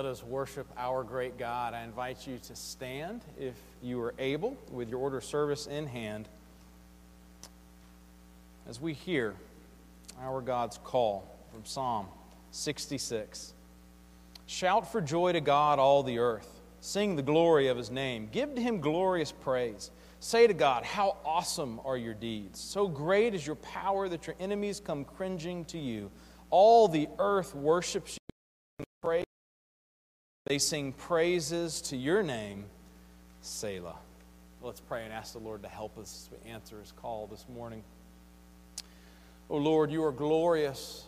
Let us worship our great God. I invite you to stand if you are able with your order of service in hand as we hear our God's call from Psalm 66. Shout for joy to God, all the earth. Sing the glory of his name. Give to him glorious praise. Say to God, How awesome are your deeds! So great is your power that your enemies come cringing to you. All the earth worships you. They sing praises to your name, Selah. Let's pray and ask the Lord to help us answer his call this morning. Oh Lord, you are glorious.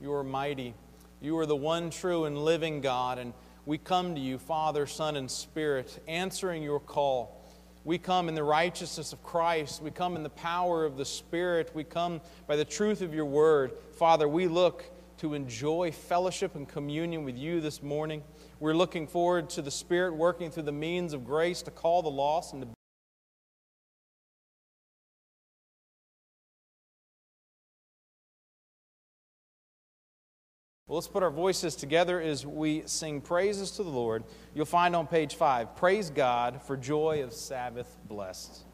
You are mighty. You are the one true and living God. And we come to you, Father, Son, and Spirit, answering your call. We come in the righteousness of Christ. We come in the power of the Spirit. We come by the truth of your word. Father, we look to enjoy fellowship and communion with you this morning. We're looking forward to the Spirit working through the means of grace to call the lost and to Well, let's put our voices together as we sing praises to the Lord. You'll find on page five, Praise God for joy of Sabbath blessed.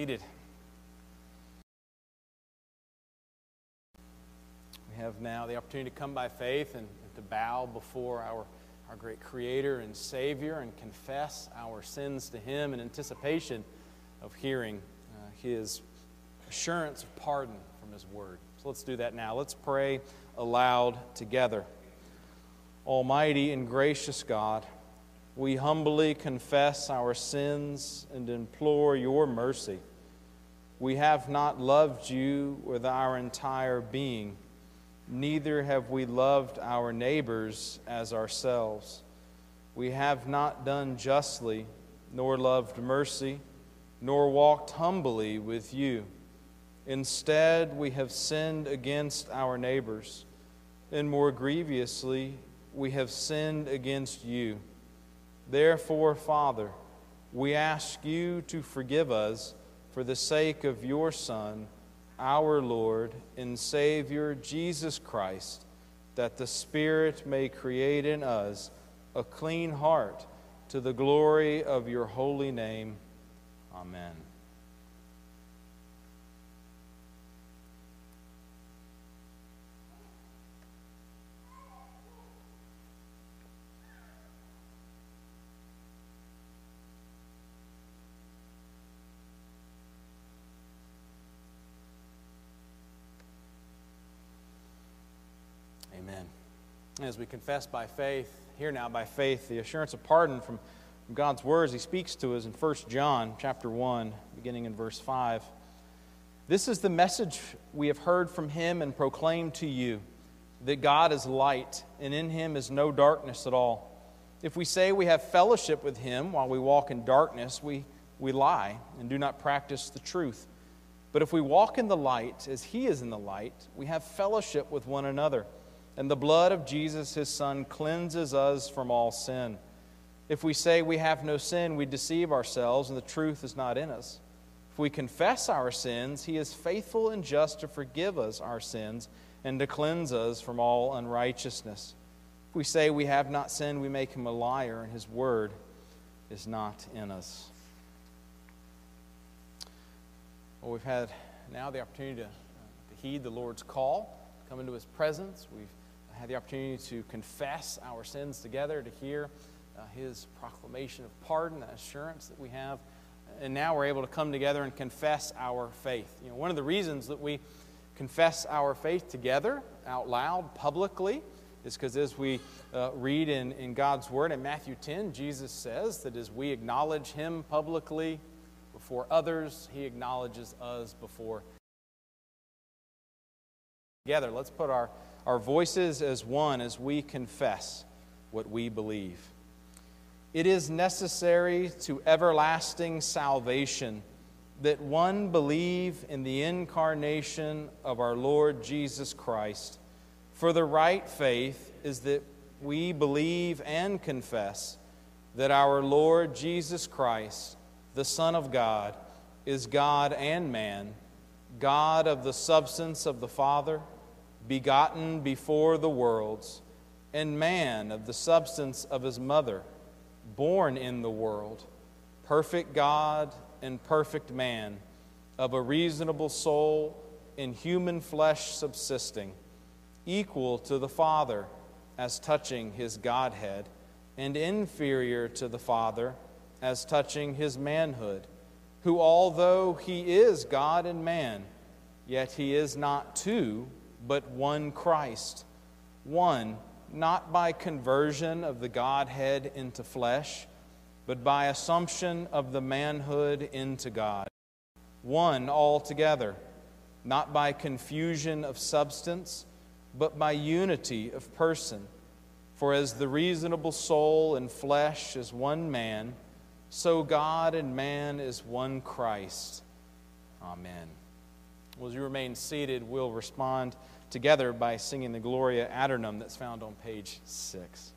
Seated. We have now the opportunity to come by faith and to bow before our, our great Creator and Savior and confess our sins to Him in anticipation of hearing uh, His assurance of pardon from His Word. So let's do that now. Let's pray aloud together. Almighty and gracious God, we humbly confess our sins and implore your mercy. We have not loved you with our entire being, neither have we loved our neighbors as ourselves. We have not done justly, nor loved mercy, nor walked humbly with you. Instead, we have sinned against our neighbors, and more grievously, we have sinned against you. Therefore, Father, we ask you to forgive us for the sake of your Son, our Lord and Savior, Jesus Christ, that the Spirit may create in us a clean heart to the glory of your holy name. Amen. As we confess by faith, here now by faith, the assurance of pardon from, God's words, He speaks to us in 1 John chapter 1, beginning in verse 5. This is the message we have heard from Him and proclaimed to you that God is light, and in Him is no darkness at all. If we say we have fellowship with Him while we walk in darkness, we, we lie and do not practice the truth. But if we walk in the light as He is in the light, we have fellowship with one another and the blood of Jesus, his Son, cleanses us from all sin. If we say we have no sin, we deceive ourselves, and the truth is not in us. If we confess our sins, he is faithful and just to forgive us our sins and to cleanse us from all unrighteousness. If we say we have not sinned, we make him a liar, and his word is not in us. Well, we've had now the opportunity to, uh, to heed the Lord's call, come into his presence. We've had the opportunity to confess our sins together, to hear uh, his proclamation of pardon, that assurance that we have. And now we're able to come together and confess our faith. You know, one of the reasons that we confess our faith together out loud, publicly, is because as we uh, read in, in God's Word in Matthew 10, Jesus says that as we acknowledge Him publicly before others, He acknowledges us before together. Let's put our our voices as one as we confess what we believe. It is necessary to everlasting salvation that one believe in the incarnation of our Lord Jesus Christ. For the right faith is that we believe and confess that our Lord Jesus Christ, the Son of God, is God and man, God of the substance of the Father begotten before the worlds, and man of the substance of his mother, born in the world, perfect God and perfect man, of a reasonable soul, in human flesh subsisting, equal to the Father as touching his Godhead, and inferior to the Father as touching his manhood, who, although he is God and man, yet he is not two but one Christ. One, not by conversion of the Godhead into flesh, but by assumption of the manhood into God. One altogether, not by confusion of substance, but by unity of person. For as the reasonable soul and flesh is one man, so God and man is one Christ. Amen. Well, as you remain seated, we'll respond together by singing the Gloria Aeternam that's found on page 6.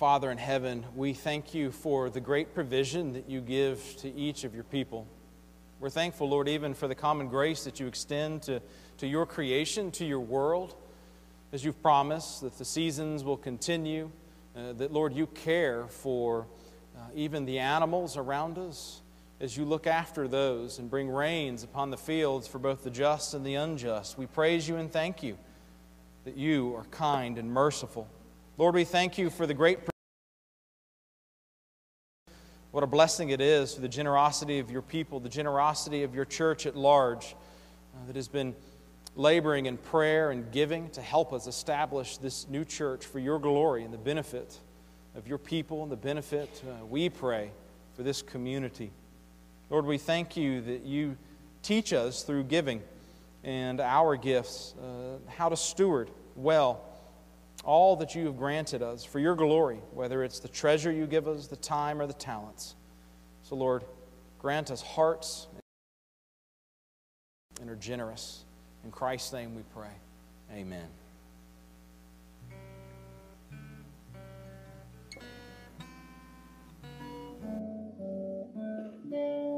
Father in heaven, we thank you for the great provision that you give to each of your people. We're thankful, Lord, even for the common grace that you extend to, to your creation, to your world, as you've promised that the seasons will continue, uh, that, Lord, you care for uh, even the animals around us as you look after those and bring rains upon the fields for both the just and the unjust. We praise you and thank you that you are kind and merciful. Lord, we thank you for the great. What a blessing it is for the generosity of your people, the generosity of your church at large uh, that has been laboring in prayer and giving to help us establish this new church for your glory and the benefit of your people and the benefit, uh, we pray, for this community. Lord, we thank you that you teach us through giving and our gifts uh, how to steward well all that you have granted us for your glory, whether it's the treasure you give us, the time, or the talents. So, Lord, grant us hearts and are generous. In Christ's name we pray. Amen. of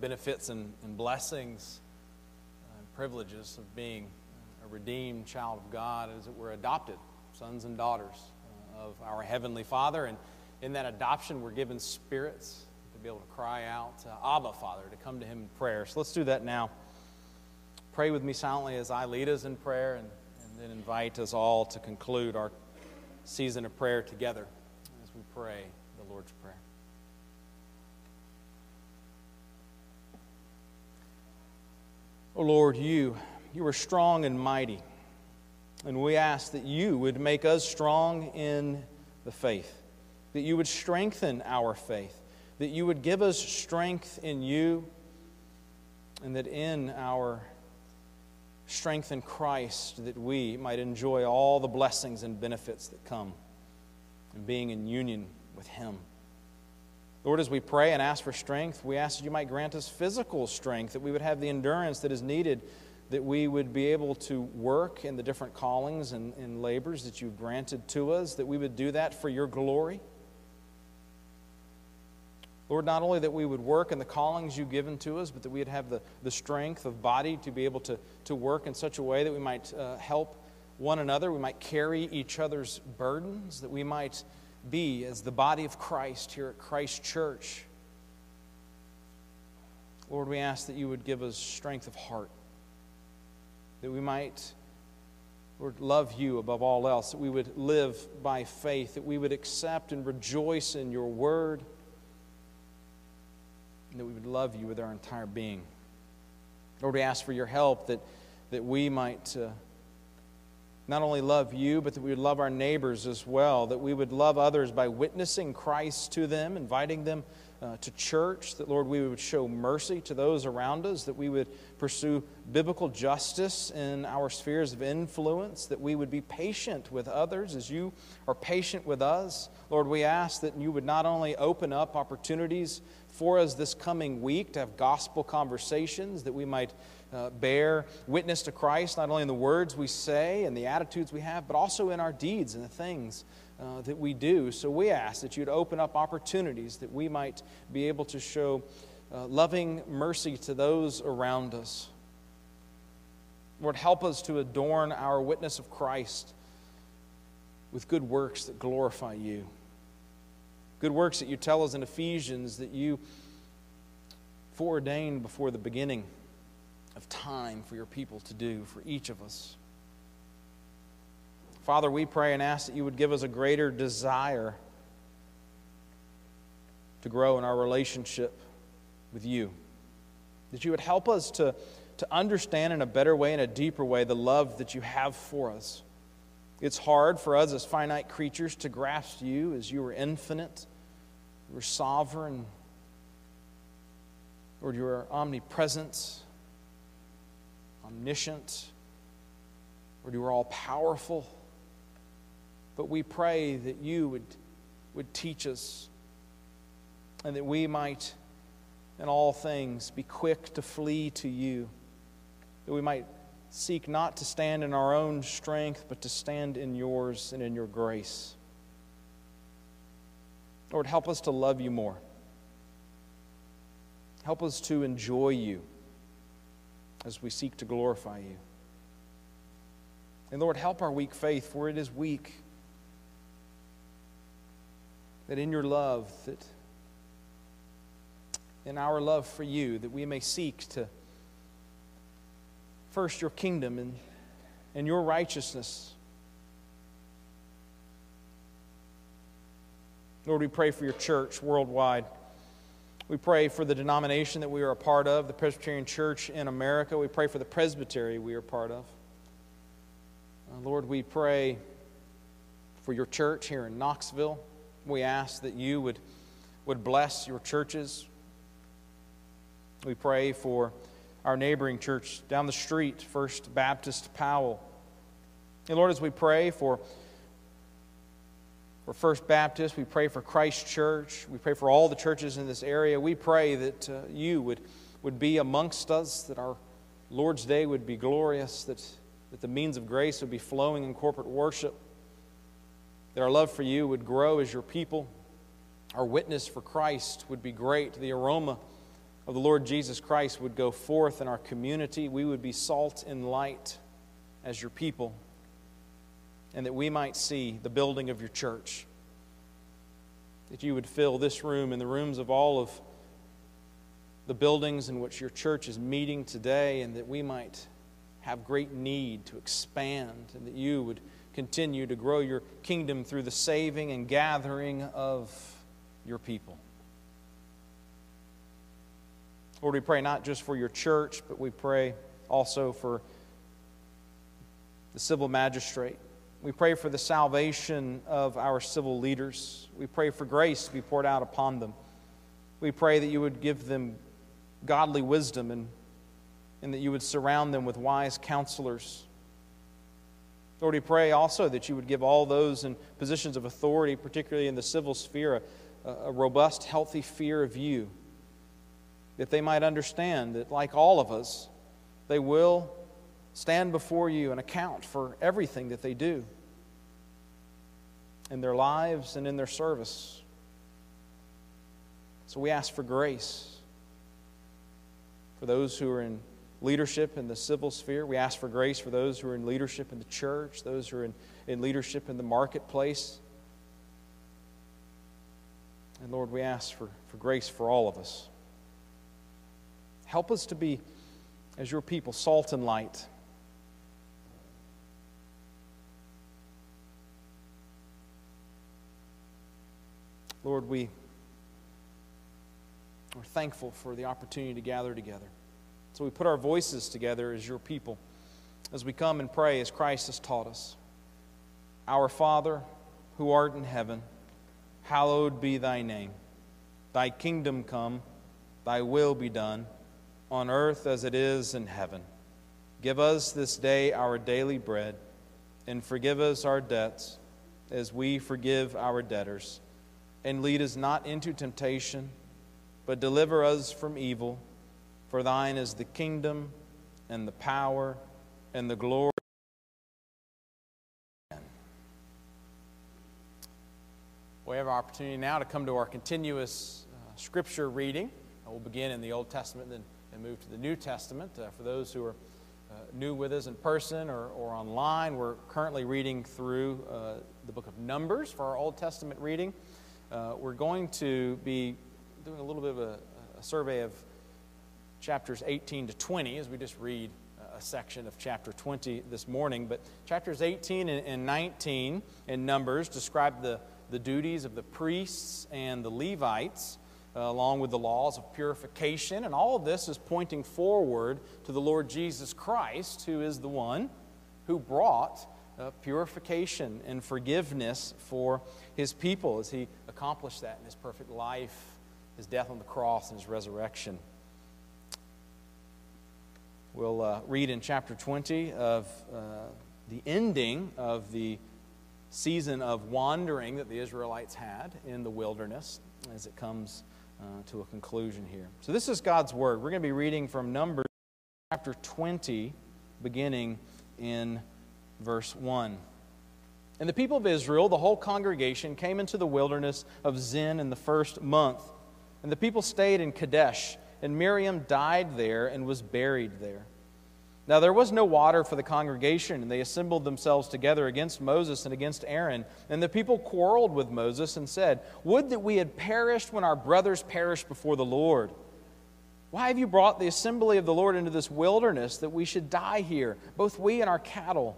benefits and, and blessings and privileges of being a redeemed child of God is that we're adopted sons and daughters uh, of our Heavenly Father. And in that adoption, we're given spirits to be able to cry out, uh, Abba, Father, to come to Him in prayer. So let's do that now. Pray with me silently as I lead us in prayer and, and then invite us all to conclude our season of prayer together as we pray the Lord's Prayer. Oh Lord, you, you are strong and mighty. And we ask that you would make us strong in the faith, that you would strengthen our faith, that you would give us strength in you, and that in our strength in Christ, that we might enjoy all the blessings and benefits that come in being in union with Him. Lord, as we pray and ask for strength, we ask that you might grant us physical strength, that we would have the endurance that is needed, that we would be able to work in the different callings and, and labors that you've granted to us, that we would do that for your glory. Lord, not only that we would work in the callings you've given to us, but that we would have the, the strength of body to be able to, to work in such a way that we might uh, help one another, we might carry each other's burdens, that we might be as the body of Christ here at Christ Church. Lord, we ask that you would give us strength of heart, that we might, Lord, love you above all else, that we would live by faith, that we would accept and rejoice in your word, and that we would love you with our entire being. Lord, we ask for your help that, that we might. Uh, not only love you, but that we would love our neighbors as well, that we would love others by witnessing Christ to them, inviting them uh, to church, that, Lord, we would show mercy to those around us, that we would pursue biblical justice in our spheres of influence, that we would be patient with others as you are patient with us. Lord, we ask that you would not only open up opportunities for us this coming week to have gospel conversations, that we might uh, bear witness to Christ, not only in the words we say and the attitudes we have, but also in our deeds and the things uh, that we do. So we ask that you'd open up opportunities that we might be able to show uh, loving mercy to those around us. Lord, help us to adorn our witness of Christ with good works that glorify you. Good works that you tell us in Ephesians that you foreordained before the beginning of time for your people to do, for each of us. Father, we pray and ask that you would give us a greater desire to grow in our relationship with you. That you would help us to, to understand in a better way, in a deeper way, the love that you have for us. It's hard for us as finite creatures to grasp you as you are infinite, you are sovereign, Lord, you are omnipresent. Omniscient. Lord, you are all powerful. But we pray that you would, would teach us and that we might, in all things, be quick to flee to you. That we might seek not to stand in our own strength, but to stand in yours and in your grace. Lord, help us to love you more. Help us to enjoy you as we seek to glorify you. And Lord, help our weak faith, for it is weak. That in your love, that in our love for you, that we may seek to first your kingdom and, and your righteousness. Lord, we pray for your church worldwide. We pray for the denomination that we are a part of, the Presbyterian Church in America. We pray for the presbytery we are part of. Uh, Lord, we pray for your church here in Knoxville. We ask that you would, would bless your churches. We pray for our neighboring church down the street, First Baptist Powell. And Lord, as we pray for, for First Baptist, we pray for Christ Church, we pray for all the churches in this area, we pray that uh, you would, would be amongst us, that our Lord's Day would be glorious, that, that the means of grace would be flowing in corporate worship, that our love for you would grow as your people, our witness for Christ would be great, the aroma of the Lord Jesus Christ would go forth in our community. We would be salt and light as your people, and that we might see the building of your church. That you would fill this room and the rooms of all of the buildings in which your church is meeting today, and that we might have great need to expand, and that you would continue to grow your kingdom through the saving and gathering of your people. Lord, we pray not just for your church, but we pray also for the civil magistrate. We pray for the salvation of our civil leaders. We pray for grace to be poured out upon them. We pray that you would give them godly wisdom and, and that you would surround them with wise counselors. Lord, we pray also that you would give all those in positions of authority, particularly in the civil sphere, a, a robust, healthy fear of you that they might understand that, like all of us, they will stand before you and account for everything that they do in their lives and in their service. So we ask for grace for those who are in leadership in the civil sphere. We ask for grace for those who are in leadership in the church, those who are in, in leadership in the marketplace. And Lord, we ask for, for grace for all of us. Help us to be, as your people, salt and light. Lord, we are thankful for the opportunity to gather together. So we put our voices together as your people as we come and pray as Christ has taught us. Our Father, who art in heaven, hallowed be thy name. Thy kingdom come, thy will be done on earth as it is in heaven. Give us this day our daily bread, and forgive us our debts as we forgive our debtors. And lead us not into temptation, but deliver us from evil. For thine is the kingdom, and the power, and the glory. We have our opportunity now to come to our continuous uh, scripture reading. We'll begin in the Old Testament, then and move to the New Testament. Uh, for those who are uh, new with us in person or, or online, we're currently reading through uh, the book of Numbers for our Old Testament reading. Uh, we're going to be doing a little bit of a, a, survey of chapters 18 to 20 as we just read a section of chapter 20 this morning. But chapters 18 and, and 19 in Numbers describe the, the duties of the priests and the Levites uh, along with the laws of purification. And all of this is pointing forward to the Lord Jesus Christ, who is the one who brought uh, purification and forgiveness for his people as he accomplished that in his perfect life, his death on the cross, and his resurrection. We'll uh, read in chapter 20 of uh, the ending of the season of wandering that the Israelites had in the wilderness as it comes uh, to a conclusion here. So, this is God's Word. We're going to be reading from Numbers chapter 20, beginning in verse 1. And the people of Israel, the whole congregation, came into the wilderness of Zin in the first month. And the people stayed in Kadesh, and Miriam died there and was buried there. Now there was no water for the congregation, and they assembled themselves together against Moses and against Aaron. And the people quarreled with Moses and said, Would that we had perished when our brothers perished before the Lord. Why have you brought the assembly of the Lord into this wilderness that we should die here, both we and our cattle?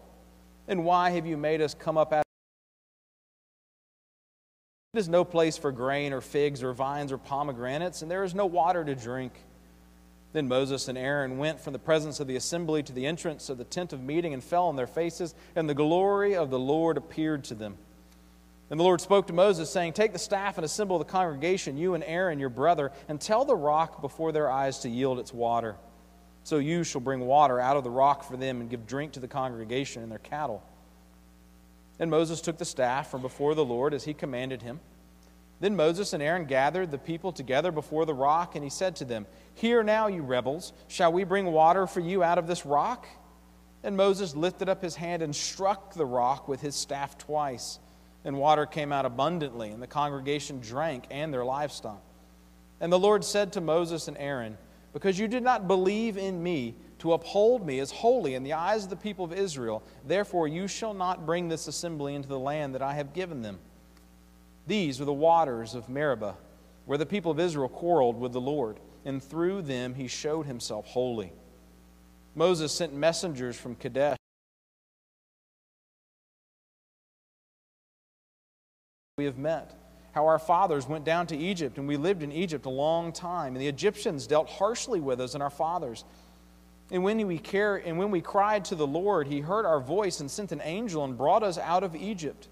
And why have you made us come up out It is no place for grain or figs or vines or pomegranates, and there is no water to drink. Then Moses and Aaron went from the presence of the assembly to the entrance of the tent of meeting and fell on their faces, and the glory of the Lord appeared to them. And the Lord spoke to Moses, saying, Take the staff and assemble the congregation, you and Aaron your brother, and tell the rock before their eyes to yield its water. So you shall bring water out of the rock for them and give drink to the congregation and their cattle. And Moses took the staff from before the Lord as he commanded him. Then Moses and Aaron gathered the people together before the rock, and he said to them, Hear now, you rebels, shall we bring water for you out of this rock? And Moses lifted up his hand and struck the rock with his staff twice, and water came out abundantly, and the congregation drank and their livestock. And the Lord said to Moses and Aaron, Because you did not believe in me to uphold me as holy in the eyes of the people of Israel, therefore you shall not bring this assembly into the land that I have given them. These are the waters of Meribah, where the people of Israel quarreled with the Lord, and through them he showed himself holy. Moses sent messengers from Kadesh. We have met. How our fathers went down to Egypt, and we lived in Egypt a long time, and the Egyptians dealt harshly with us and our fathers. And when we care, and when we cried to the Lord, he heard our voice and sent an angel and brought us out of Egypt.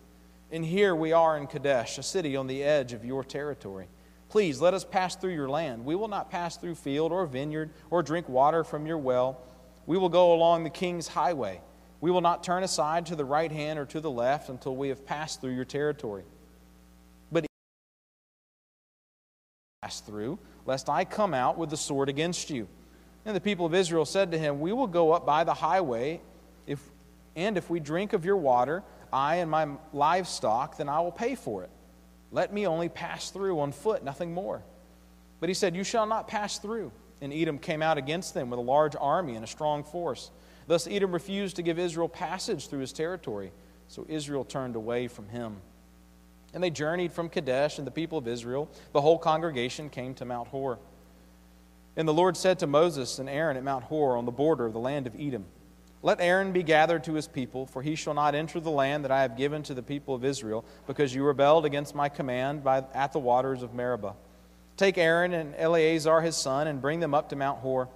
And here we are in Kadesh, a city on the edge of your territory. Please let us pass through your land. We will not pass through field or vineyard or drink water from your well. We will go along the king's highway. We will not turn aside to the right hand or to the left until we have passed through your territory. Pass through, lest I come out with the sword against you. And the people of Israel said to him, We will go up by the highway, if, and if we drink of your water, I and my livestock, then I will pay for it. Let me only pass through on foot, nothing more. But he said, You shall not pass through. And Edom came out against them with a large army and a strong force. Thus Edom refused to give Israel passage through his territory. So Israel turned away from him. And they journeyed from Kadesh, and the people of Israel, the whole congregation, came to Mount Hor. And the Lord said to Moses and Aaron at Mount Hor on the border of the land of Edom, let Aaron be gathered to his people, for he shall not enter the land that I have given to the people of Israel, because you rebelled against my command by, at the waters of Meribah. Take Aaron and Eleazar his son, and bring them up to Mount Hor,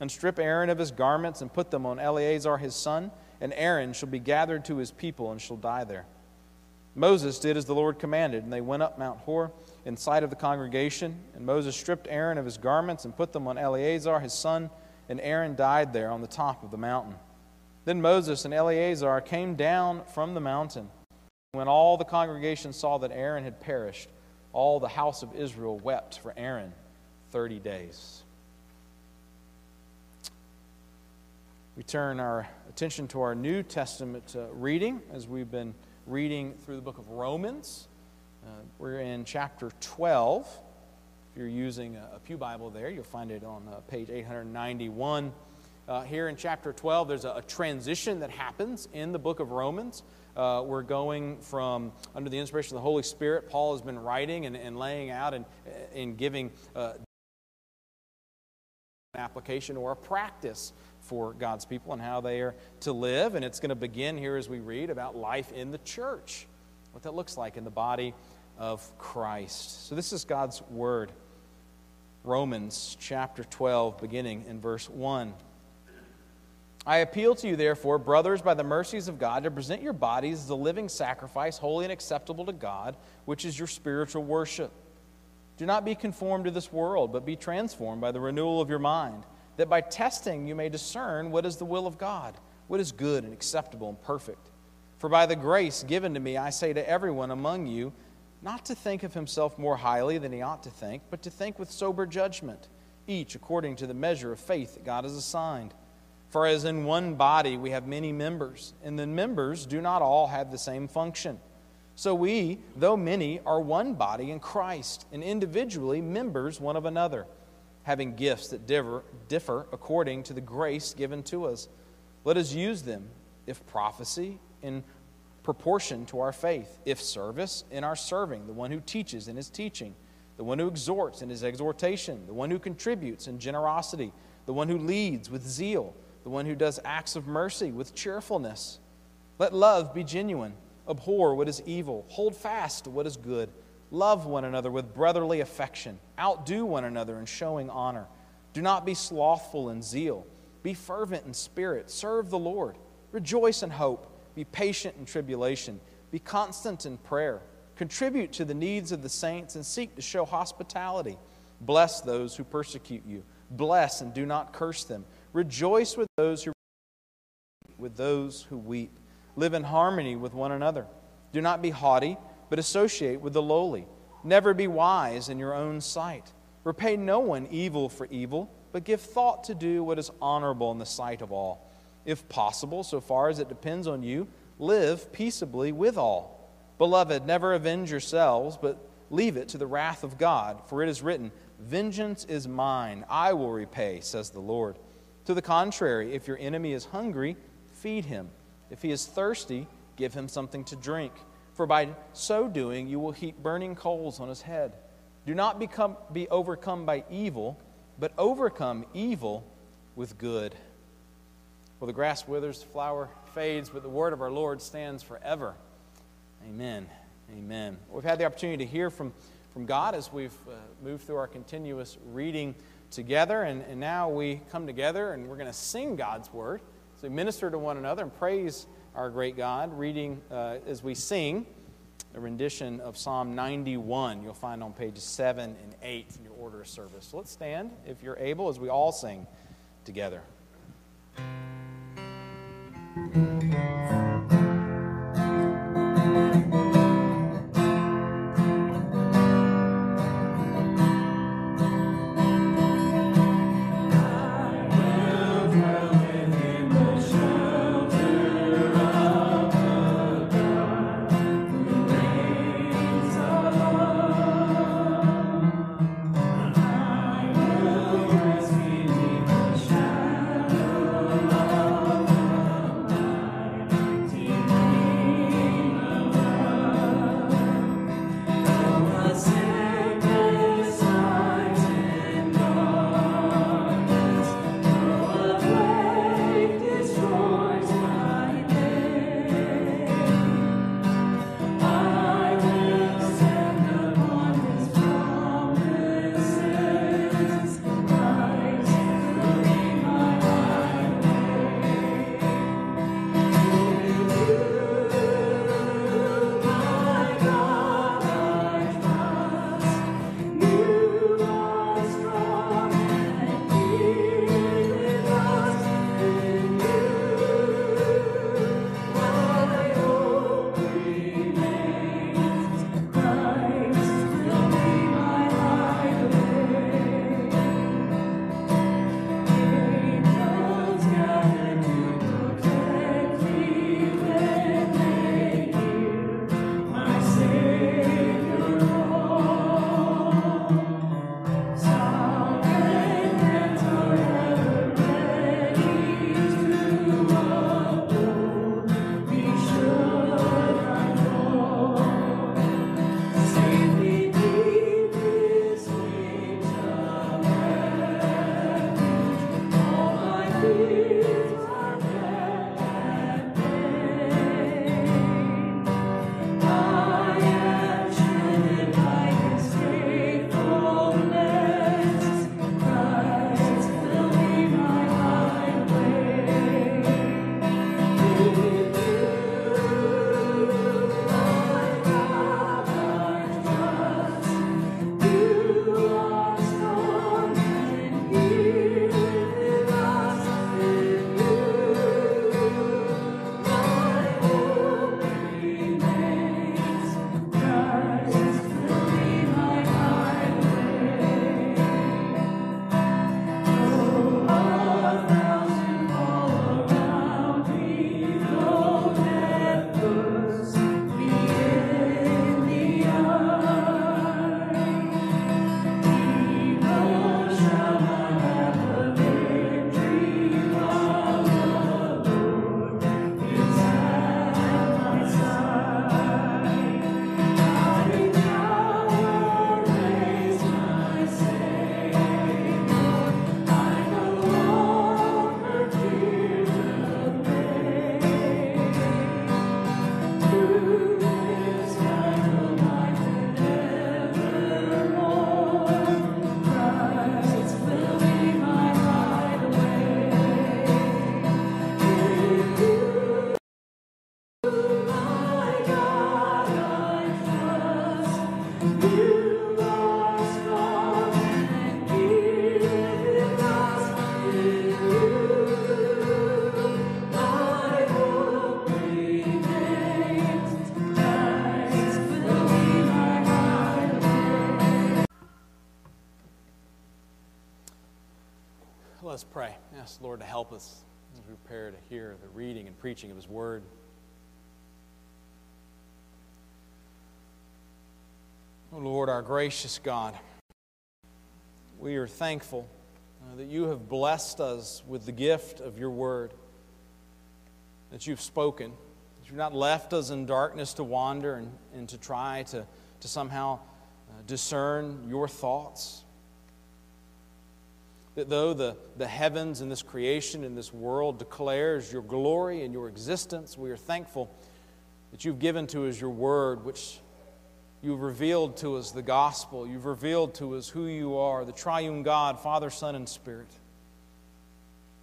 and strip Aaron of his garments, and put them on Eleazar his son, and Aaron shall be gathered to his people, and shall die there. Moses did as the Lord commanded, and they went up Mount Hor in sight of the congregation. And Moses stripped Aaron of his garments, and put them on Eleazar his son, and Aaron died there on the top of the mountain. Then Moses and Eleazar came down from the mountain. When all the congregation saw that Aaron had perished, all the house of Israel wept for Aaron 30 days. We turn our attention to our New Testament uh, reading as we've been reading through the book of Romans. Uh, we're in chapter 12. If you're using a, a Pew Bible there, you'll find it on uh, page 891 uh, here in chapter 12, there's a, a, transition that happens in the book of Romans. Uh, we're going from, under the inspiration of the Holy Spirit, Paul has been writing and, and laying out and, and giving uh, an application or a practice for God's people and how they are to live. And it's going to begin here as we read about life in the church, what that looks like in the body of Christ. So, this is God's word. Romans chapter 12, beginning in verse 1. I appeal to you, therefore, brothers, by the mercies of God, to present your bodies as a living sacrifice, holy and acceptable to God, which is your spiritual worship. Do not be conformed to this world, but be transformed by the renewal of your mind, that by testing you may discern what is the will of God, what is good and acceptable and perfect. For by the grace given to me, I say to everyone among you, not to think of himself more highly than he ought to think, but to think with sober judgment, each according to the measure of faith that God has assigned. For as in one body we have many members, and the members do not all have the same function. So we, though many, are one body in Christ, and individually members one of another, having gifts that differ, differ according to the grace given to us. Let us use them, if prophecy, in proportion to our faith, if service, in our serving, the one who teaches in his teaching, the one who exhorts in his exhortation, the one who contributes in generosity, the one who leads with zeal, the one who does acts of mercy with cheerfulness. Let love be genuine. Abhor what is evil. Hold fast to what is good. Love one another with brotherly affection. Outdo one another in showing honor. Do not be slothful in zeal. Be fervent in spirit. Serve the Lord. Rejoice in hope. Be patient in tribulation. Be constant in prayer. Contribute to the needs of the saints and seek to show hospitality. Bless those who persecute you. Bless and do not curse them. Rejoice with those who with those who weep. Live in harmony with one another. Do not be haughty, but associate with the lowly. Never be wise in your own sight. Repay no one evil for evil, but give thought to do what is honorable in the sight of all. If possible, so far as it depends on you, live peaceably with all. Beloved, never avenge yourselves, but leave it to the wrath of God, for it is written, Vengeance is mine, I will repay, says the Lord. To the contrary, if your enemy is hungry, feed him. If he is thirsty, give him something to drink, for by so doing you will heap burning coals on his head. Do not become, be overcome by evil, but overcome evil with good. Well, the grass withers, the flower fades, but the word of our Lord stands forever. Amen. Amen. We've had the opportunity to hear from, from God as we've uh, moved through our continuous reading together, and, and now we come together and we're going to sing God's word. So we minister to one another and praise our great God, reading uh, as we sing a rendition of Psalm 91. You'll find on pages 7 and 8 in your order of service. So let's stand, if you're able, as we all sing together. Ask Lord to help us as we prepare to hear the reading and preaching of His Word. Oh Lord, our gracious God, we are thankful uh, that you have blessed us with the gift of your Word, that you've spoken, that you've not left us in darkness to wander and, and to try to, to somehow uh, discern your thoughts. That though the, the heavens and this creation and this world declares your glory and your existence, we are thankful that you've given to us your word, which you've revealed to us the gospel. You've revealed to us who you are, the triune God, Father, Son, and Spirit.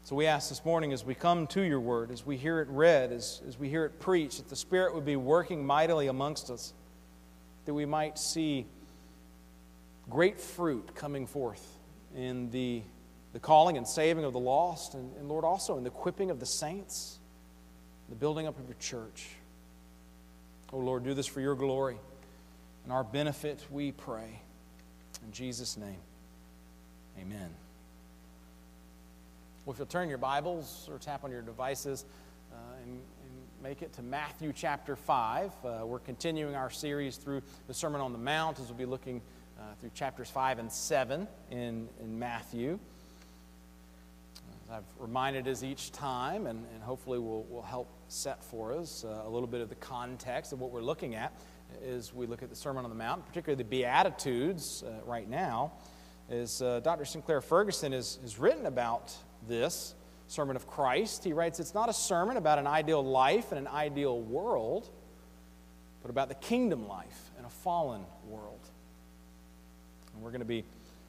So we ask this morning as we come to your word, as we hear it read, as, as we hear it preached, that the Spirit would be working mightily amongst us, that we might see great fruit coming forth in the the calling and saving of the lost, and, and Lord, also in the equipping of the saints, the building up of your church. Oh, Lord, do this for your glory and our benefit, we pray. In Jesus' name, amen. Well, if you'll turn your Bibles or tap on your devices uh, and, and, make it to Matthew chapter 5, uh, we're continuing our series through the Sermon on the Mount as we'll be looking uh, through chapters 5 and 7 in, in Matthew. I've reminded us each time, and, and hopefully will, will help set for us uh, a little bit of the context of what we're looking at as we look at the Sermon on the Mount, particularly the Beatitudes uh, right now. Is uh, Dr. Sinclair Ferguson has, has written about this sermon of Christ. He writes, It's not a sermon about an ideal life and an ideal world, but about the kingdom life in a fallen world. And we're going to be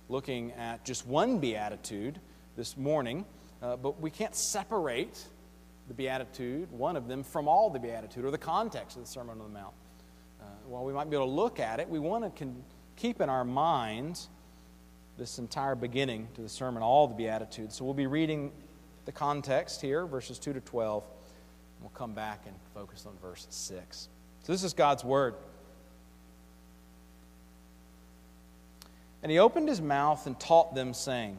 looking at just one beatitude this morning. Uh, but we can't separate the Beatitude, one of them, from all the Beatitude or the context of the Sermon on the Mount. Uh, while we might be able to look at it, we want to con- keep in our minds this entire beginning to the sermon, all the Beatitudes. So we'll be reading the context here, verses 2 to 12. And we'll come back and focus on verse 6. So this is God's Word. And he opened his mouth and taught them, saying,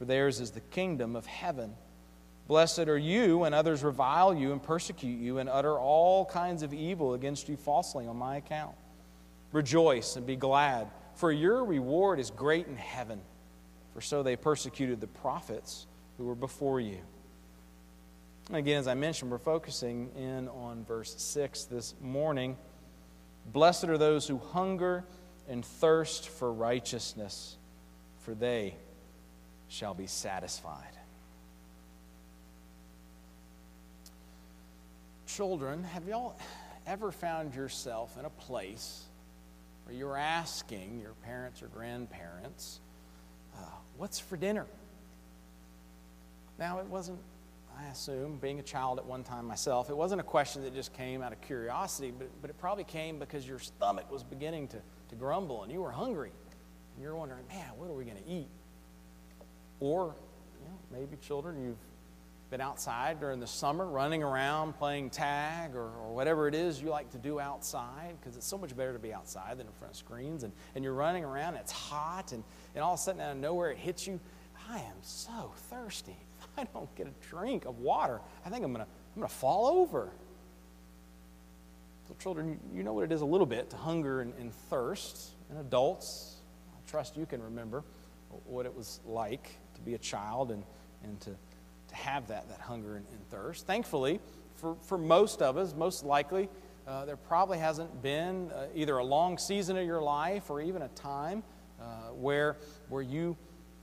for theirs is the kingdom of heaven. Blessed are you when others revile you and persecute you and utter all kinds of evil against you falsely on my account. Rejoice and be glad, for your reward is great in heaven, for so they persecuted the prophets who were before you. again, as I mentioned, we're focusing in on verse 6 this morning. Blessed are those who hunger and thirst for righteousness, for they shall be satisfied. Children, have y'all ever found yourself in a place where you're asking your parents or grandparents, uh, What's for dinner? Now, it wasn't, I assume, being a child at one time myself, it wasn't a question that just came out of curiosity, but, but it probably came because your stomach was beginning to, to grumble and you were hungry. And you're wondering, man, what are we going to eat? Or you know, maybe children, you've been outside during the summer running around playing tag or, or whatever it is you like to do outside because it's so much better to be outside than in front of screens. And, and you're running around, it's hot, and, and all of a sudden out of nowhere it hits you. I am so thirsty. If I don't get a drink of water, I think I'm going to I'm to fall over. So, children, you know what it is a little bit to hunger and, and thirst. And adults, I trust you can remember what it was like to be a child and, and to, to have that, that hunger and, and thirst. Thankfully, for, for most of us, most likely, uh, there probably hasn't been uh, either a long season of your life or even a time uh, where, where you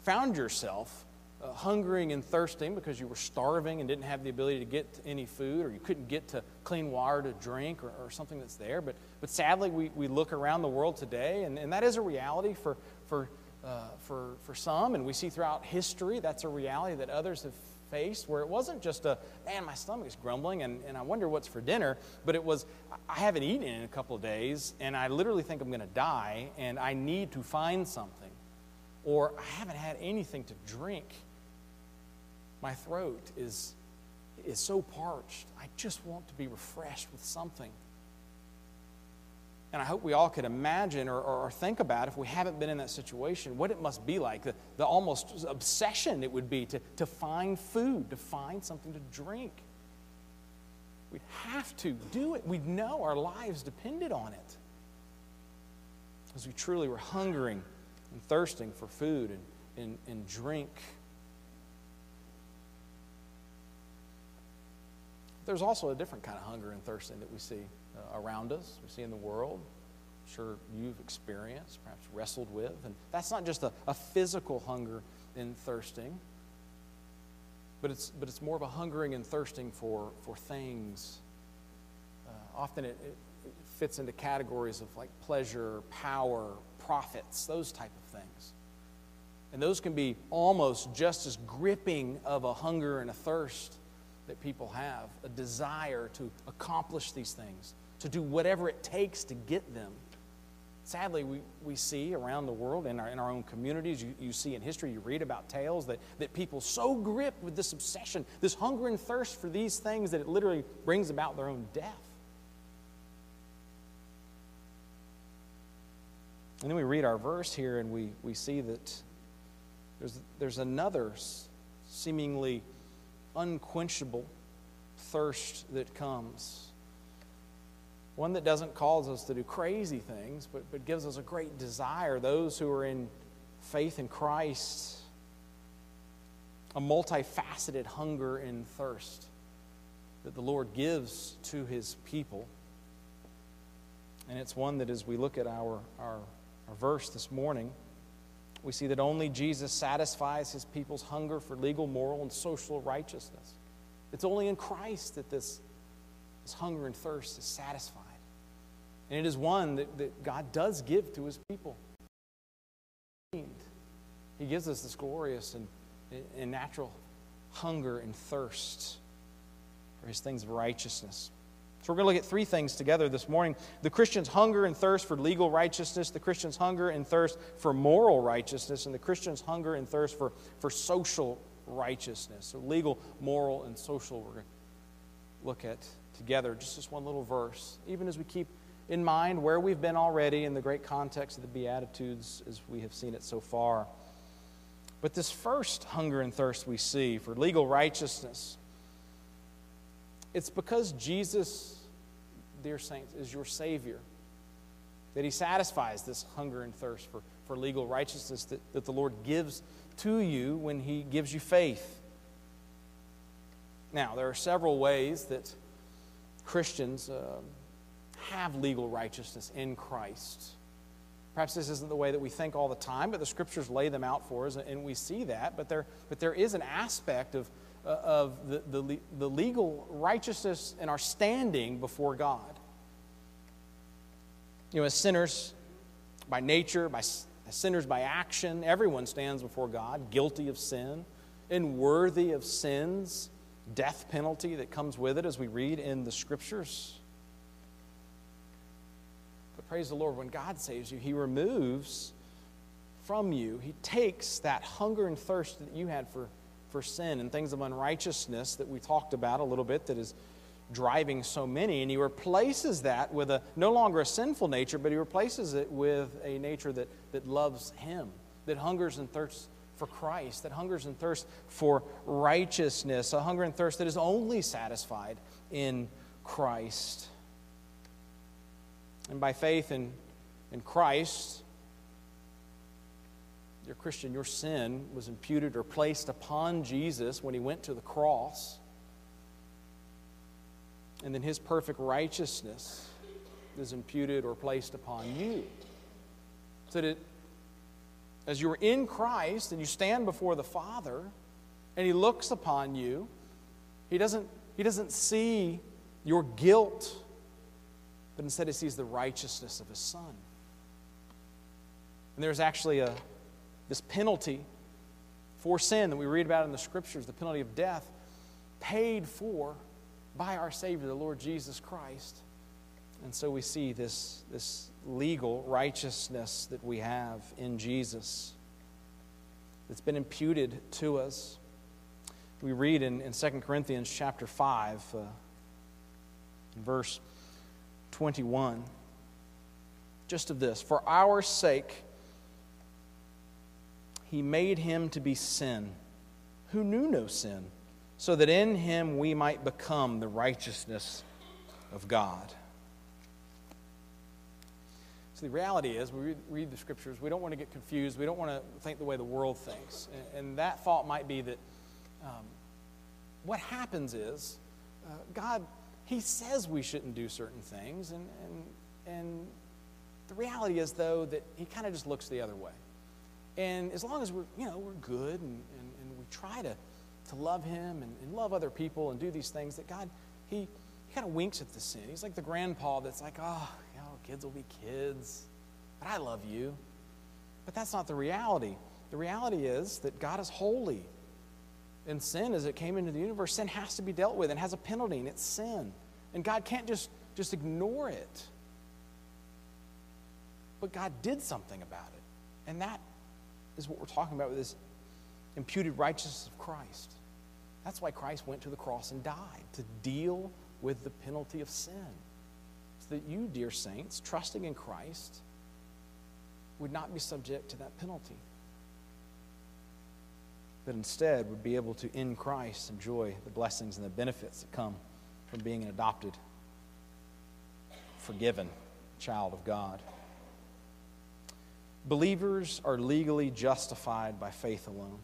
found yourself uh, hungering and thirsting because you were starving and didn't have the ability to get to any food or you couldn't get to clean water to drink or, or something that's there. But, but sadly, we, we look around the world today, and, and that is a reality for, for uh, for, for some, and we see throughout history that's a reality that others have faced, where it wasn't just a, man, my stomach is grumbling and, and I wonder what's for dinner, but it was, I haven't eaten in a couple of days and I literally think I'm going to die and I need to find something. Or I haven't had anything to drink. My throat is, is so parched. I just want to be refreshed with something. And I hope we all could imagine or, or, think about, if we haven't been in that situation, what it must be like, the, the almost obsession it would be to, to find food, to find something to drink. We'd have to do it. We'd know our lives depended on it. As we truly were hungering and thirsting for food and, and, and drink. There's also a different kind of hunger and thirsting that we see uh, around us, we see in the world. I'm sure you've experienced, perhaps wrestled with. And that's not just a, a physical hunger and thirsting, but it's, but it's more of a hungering and thirsting for, for things. Uh, often it, it, it fits into categories of like pleasure, power, profits, those type of things. And those can be almost just as gripping of a hunger and a thirst that people have, a desire to accomplish these things, to do whatever it takes to get them. Sadly, we, we see around the world, in our, in our own communities, you, you see in history, you read about tales that, that people so gripped with this obsession, this hunger and thirst for these things, that it literally brings about their own death. And then we read our verse here and we, we see that there's, there's another seemingly unquenchable thirst that comes. One that doesn't cause us to do crazy things, but, but gives us a great desire. Those who are in faith in Christ, a multifaceted hunger and thirst that the Lord gives to his people. And it's one that, as we look at our, our, our verse this morning, we see that only Jesus satisfies his people's hunger for legal, moral, and social righteousness. It's only in Christ that this, this hunger and thirst is satisfied. And it is one that, that God does give to his people. He gives us this glorious and, and natural hunger and thirst for his things of righteousness. So we're going to look at three things together this morning the Christian's hunger and thirst for legal righteousness, the Christian's hunger and thirst for moral righteousness, and the Christian's hunger and thirst for, for social righteousness. So legal, moral, and social we're going to look at together. Just this one little verse. Even as we keep in mind where we've been already in the great context of the Beatitudes as we have seen it so far. But this first hunger and thirst we see for legal righteousness, it's because Jesus, dear saints, is your Savior. That He satisfies this hunger and thirst for, for legal righteousness that, that the Lord gives to you when He gives you faith. Now, there are several ways that Christians uh, have legal righteousness in Christ. Perhaps this isn't the way that we think all the time, but the scriptures lay them out for us, and we see that. But there, but there is an aspect of, Uh, of the, the, the legal righteousness and our standing before God. You know, as sinners by nature, by sinners by action, everyone stands before God guilty of sin and worthy of sins, death penalty that comes with it, as we read in the scriptures. But praise the Lord, when God saves you, He removes from you, He takes that hunger and thirst that you had for, for sin and things of unrighteousness that we talked about a little bit that is driving so many, and he replaces that with a no longer a sinful nature, but he replaces it with a nature that, that loves him, that hungers and thirsts for Christ, that hungers and thirsts for righteousness, a hunger and thirst that is only satisfied in Christ. And by faith in, in Christ, dear Christian, your sin was imputed or placed upon Jesus when he went to the cross. And then his perfect righteousness is imputed or placed upon you. So that as you're in Christ and you stand before the Father and he looks upon you, he doesn't, he doesn't see your guilt, but instead he sees the righteousness of his Son. And there's actually a, this penalty for sin that we read about in the scriptures, the penalty of death, paid for by our Savior, the Lord Jesus Christ. And so we see this, this legal righteousness that we have in Jesus that's been imputed to us. We read in, in 2 Corinthians chapter 5, uh, verse 21, just of this For our sake, he made him to be sin, who knew no sin, so that in him we might become the righteousness of God. So the reality is, we read, the scriptures, we don't want to get confused. We don't want to think the way the world thinks. And, that thought might be that um, what happens is uh, God, He says we shouldn't do certain things. And, and, and the reality is, though, that He kind of just looks the other way. And as long as we're, you know, we're good and, and, and we try to, to love Him and, and love other people and do these things, that God, He, he kind of winks at the sin. He's like the grandpa that's like, oh, you know, kids will be kids, but I love you. But that's not the reality. The reality is that God is holy. And sin, as it came into the universe, sin has to be dealt with and has a penalty, and it's sin. And God can't just, just ignore it. But God did something about it. And that is what we're talking about with this imputed righteousness of Christ. That's why Christ went to the cross and died, to deal with the penalty of sin So that you, dear saints, trusting in Christ, would not be subject to that penalty, but instead would be able to, in Christ, enjoy the blessings and the benefits that come from being an adopted, forgiven child of God. Believers are legally justified by faith alone.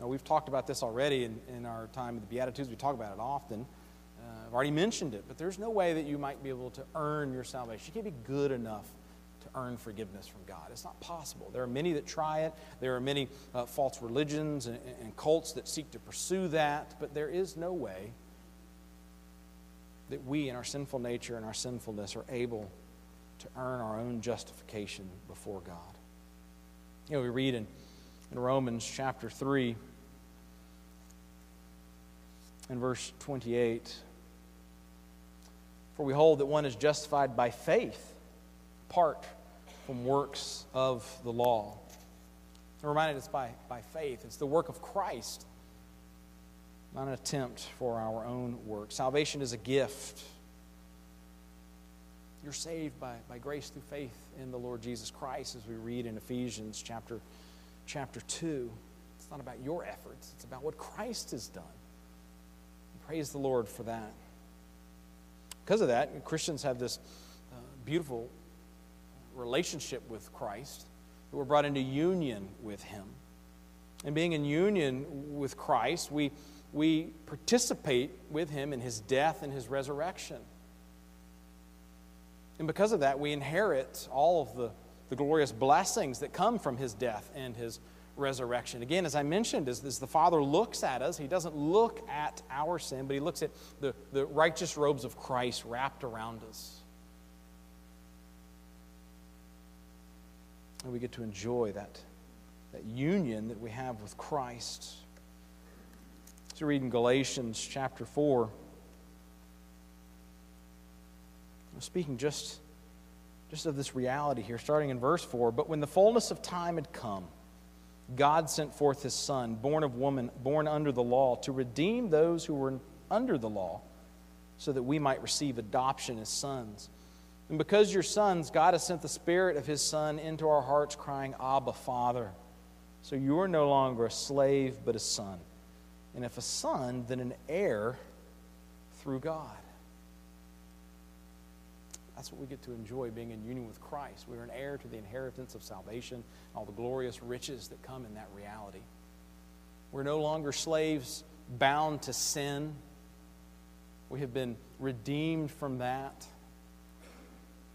Now, we've talked about this already in, in our time of the Beatitudes. We talk about it often. I've already mentioned it, but there's no way that you might be able to earn your salvation. You can't be good enough to earn forgiveness from God. It's not possible. There are many that try it, there are many uh, false religions and, and cults that seek to pursue that, but there is no way that we, in our sinful nature and our sinfulness, are able to earn our own justification before God. You know, we read in, in Romans chapter 3 and verse 28 for we hold that one is justified by faith, apart from works of the law. I'm reminded it's by, by faith. It's the work of Christ, not an attempt for our own work. Salvation is a gift. You're saved by, by grace through faith in the Lord Jesus Christ, as we read in Ephesians chapter, chapter 2. It's not about your efforts, it's about what Christ has done. praise the Lord for that. Because of that, Christians have this uh, beautiful relationship with Christ. We're brought into union with Him. And being in union with Christ, we, we participate with Him in His death and His resurrection. And because of that, we inherit all of the, the glorious blessings that come from His death and His resurrection. Again, as I mentioned, as, as, the Father looks at us, He doesn't look at our sin, but He looks at the, the righteous robes of Christ wrapped around us. And we get to enjoy that, that union that we have with Christ. So, read in Galatians chapter 4. Speaking just, just of this reality here, starting in verse 4. But when the fullness of time had come, God sent forth his Son, born of woman, born under the law, to redeem those who were under the law, so that we might receive adoption as sons. And because you're sons, God has sent the Spirit of his Son into our hearts, crying, Abba, Father. So you are no longer a slave, but a son. And if a son, then an heir through God. That's what we get to enjoy being in union with Christ. We're an heir to the inheritance of salvation, all the glorious riches that come in that reality. We're no longer slaves bound to sin. We have been redeemed from that.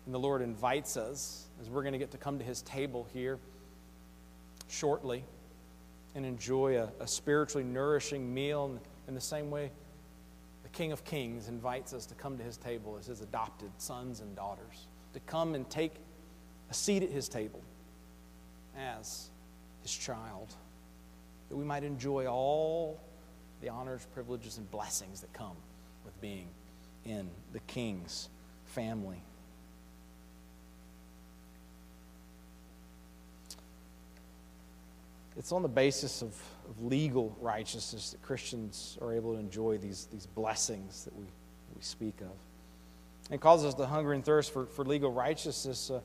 And the Lord invites us, as we're going to get to come to his table here shortly and enjoy a, a spiritually nourishing meal in, in the same way King of Kings invites us to come to his table as his adopted sons and daughters, to come and take a seat at his table as his child. that we might enjoy all the honors, privileges, and blessings that come with being in the King's family. It's on the basis of, of legal righteousness that Christians are able to enjoy these, these blessings that we, we speak of. It causes us to hunger and thirst for, for legal righteousness. Uh,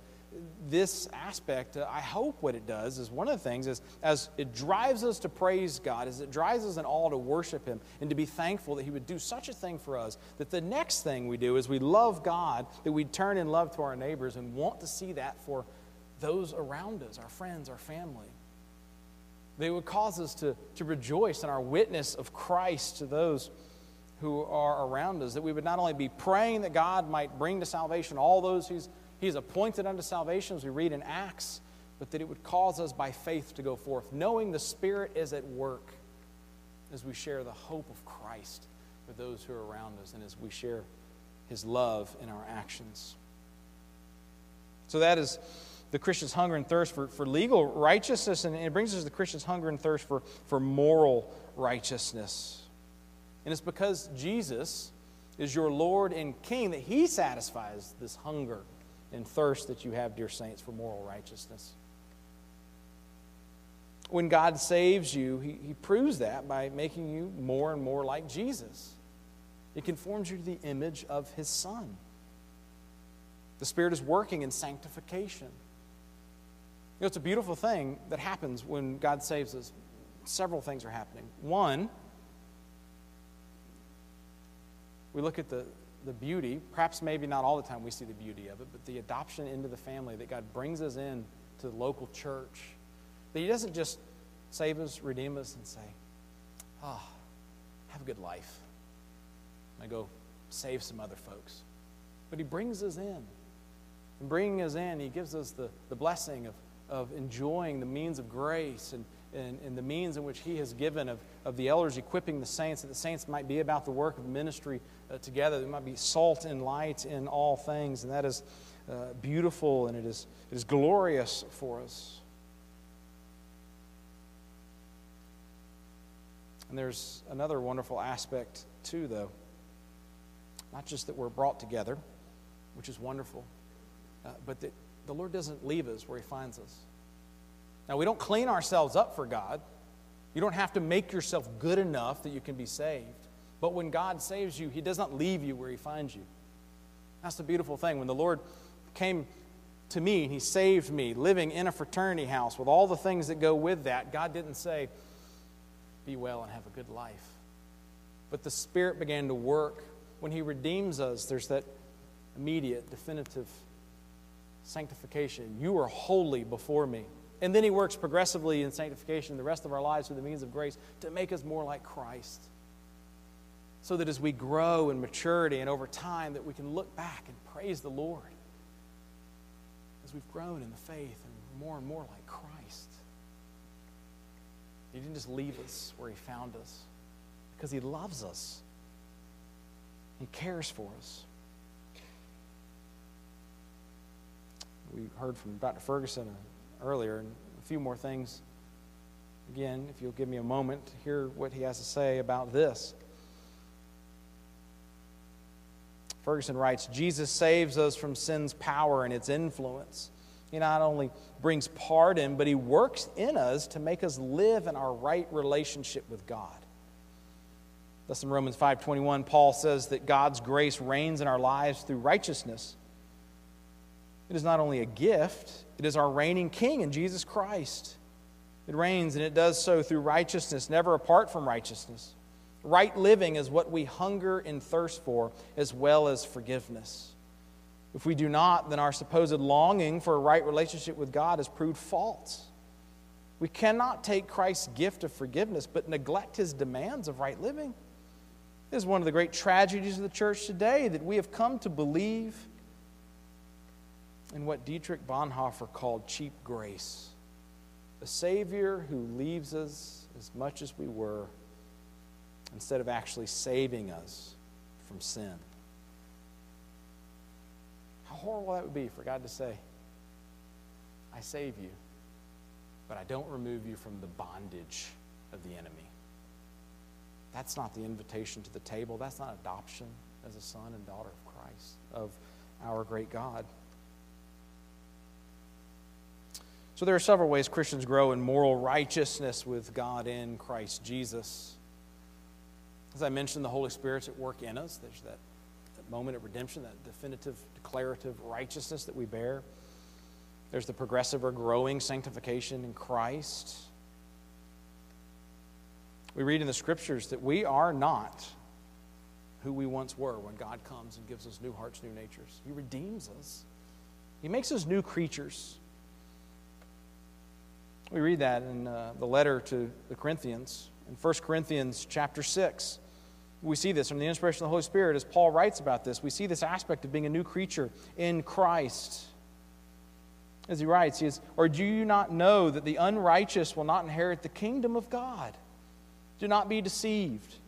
this aspect, uh, I hope what it does is one of the things is as it drives us to praise God, as it drives us in all to worship Him and to be thankful that He would do such a thing for us, that the next thing we do is we love God, that we turn in love to our neighbors and want to see that for those around us, our friends, our family. They would cause us to, to rejoice in our witness of Christ to those who are around us, that we would not only be praying that God might bring to salvation all those who's He's appointed unto salvation, as we read in Acts, but that it would cause us by faith to go forth, knowing the Spirit is at work as we share the hope of Christ with those who are around us and as we share His love in our actions. So that is the Christian's hunger and thirst for, for legal righteousness, and it brings us the Christian's hunger and thirst for, for moral righteousness. And it's because Jesus is your Lord and King that He satisfies this hunger and thirst that you have, dear saints, for moral righteousness. When God saves you, He, he proves that by making you more and more like Jesus. It conforms you to the image of His Son. The Spirit is working in sanctification. You know, it's a beautiful thing that happens when God saves us. Several things are happening. One, we look at the, the beauty, perhaps maybe not all the time we see the beauty of it, but the adoption into the family that God brings us in to the local church. That He doesn't just save us, redeem us, and say, ah, oh, have a good life. I go save some other folks. But He brings us in. And bringing us in, He gives us the, the blessing of, of enjoying the means of grace and, and, and the means in which He has given of, of the elders equipping the saints, that the saints might be about the work of ministry uh, together. There might be salt and light in all things, and that is uh, beautiful and it is, it is glorious for us. And there's another wonderful aspect, too, though. Not just that we're brought together, which is wonderful, uh, but that the Lord doesn't leave us where He finds us. Now, we don't clean ourselves up for God. You don't have to make yourself good enough that you can be saved. But when God saves you, He does not leave you where He finds you. That's the beautiful thing. When the Lord came to me and He saved me, living in a fraternity house with all the things that go with that, God didn't say, Be well and have a good life. But the Spirit began to work. When He redeems us, there's that immediate, definitive sanctification. You are holy before me. And then He works progressively in sanctification the rest of our lives through the means of grace to make us more like Christ so that as we grow in maturity and over time that we can look back and praise the Lord as we've grown in the faith and more and more like Christ. He didn't just leave us where he found us because he loves us. He cares for us. We heard from Dr. Ferguson earlier and a few more things. Again, if you'll give me a moment to hear what he has to say about this. Ferguson writes Jesus saves us from sin's power and its influence. He not only brings pardon, but he works in us to make us live in our right relationship with God. Thus in Romans 5:21 Paul says that God's grace reigns in our lives through righteousness. It is not only a gift, it is our reigning king in Jesus Christ. It reigns and it does so through righteousness, never apart from righteousness. Right living is what we hunger and thirst for, as well as forgiveness. If we do not, then our supposed longing for a right relationship with God is proved false. We cannot take Christ's gift of forgiveness but neglect his demands of right living. This is one of the great tragedies of the church today that we have come to believe in what Dietrich Bonhoeffer called cheap grace a Savior who leaves us as much as we were instead of actually saving us from sin. How horrible that would be for God to say, I save you, but I don't remove you from the bondage of the enemy. That's not the invitation to the table. That's not adoption as a son and daughter of Christ, of our great God. So there are several ways Christians grow in moral righteousness with God in Christ Jesus. As I mentioned, the Holy Spirit's at work in us. There's that, that moment of redemption, that definitive, declarative righteousness that we bear. There's the progressive or growing sanctification in Christ. We read in the scriptures that we are not who we once were when God comes and gives us new hearts, new natures. He redeems us, He makes us new creatures. We read that in uh, the letter to the Corinthians, in 1 Corinthians chapter 6. We see this from the inspiration of the Holy Spirit as Paul writes about this. We see this aspect of being a new creature in Christ. As he writes, he says, Or do you not know that the unrighteous will not inherit the kingdom of God? Do not be deceived.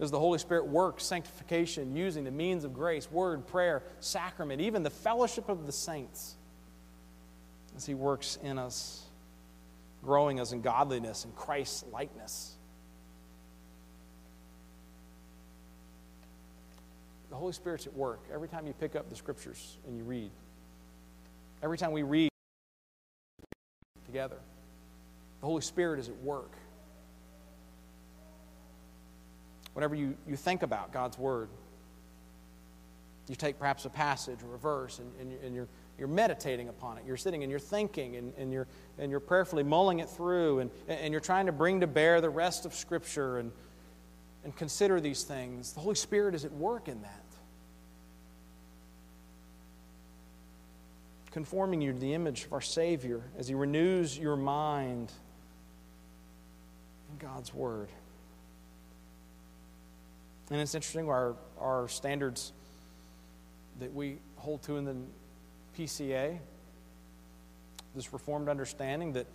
As the Holy Spirit works sanctification using the means of grace, word, prayer, sacrament, even the fellowship of the saints, as He works in us, growing us in godliness and Christ's likeness. The Holy Spirit's at work every time you pick up the scriptures and you read. Every time we read together, the Holy Spirit is at work. Whenever you, you think about God's Word, you take perhaps a passage or a verse and, and, and you're, you're meditating upon it. You're sitting and you're thinking and, and, you're, and you're prayerfully mulling it through and, and you're trying to bring to bear the rest of Scripture and, and consider these things. The Holy Spirit is at work in that. Conforming you to the image of our Savior as He renews your mind in God's Word. And it's interesting, our, our standards that we hold to in the PCA, this Reformed understanding that,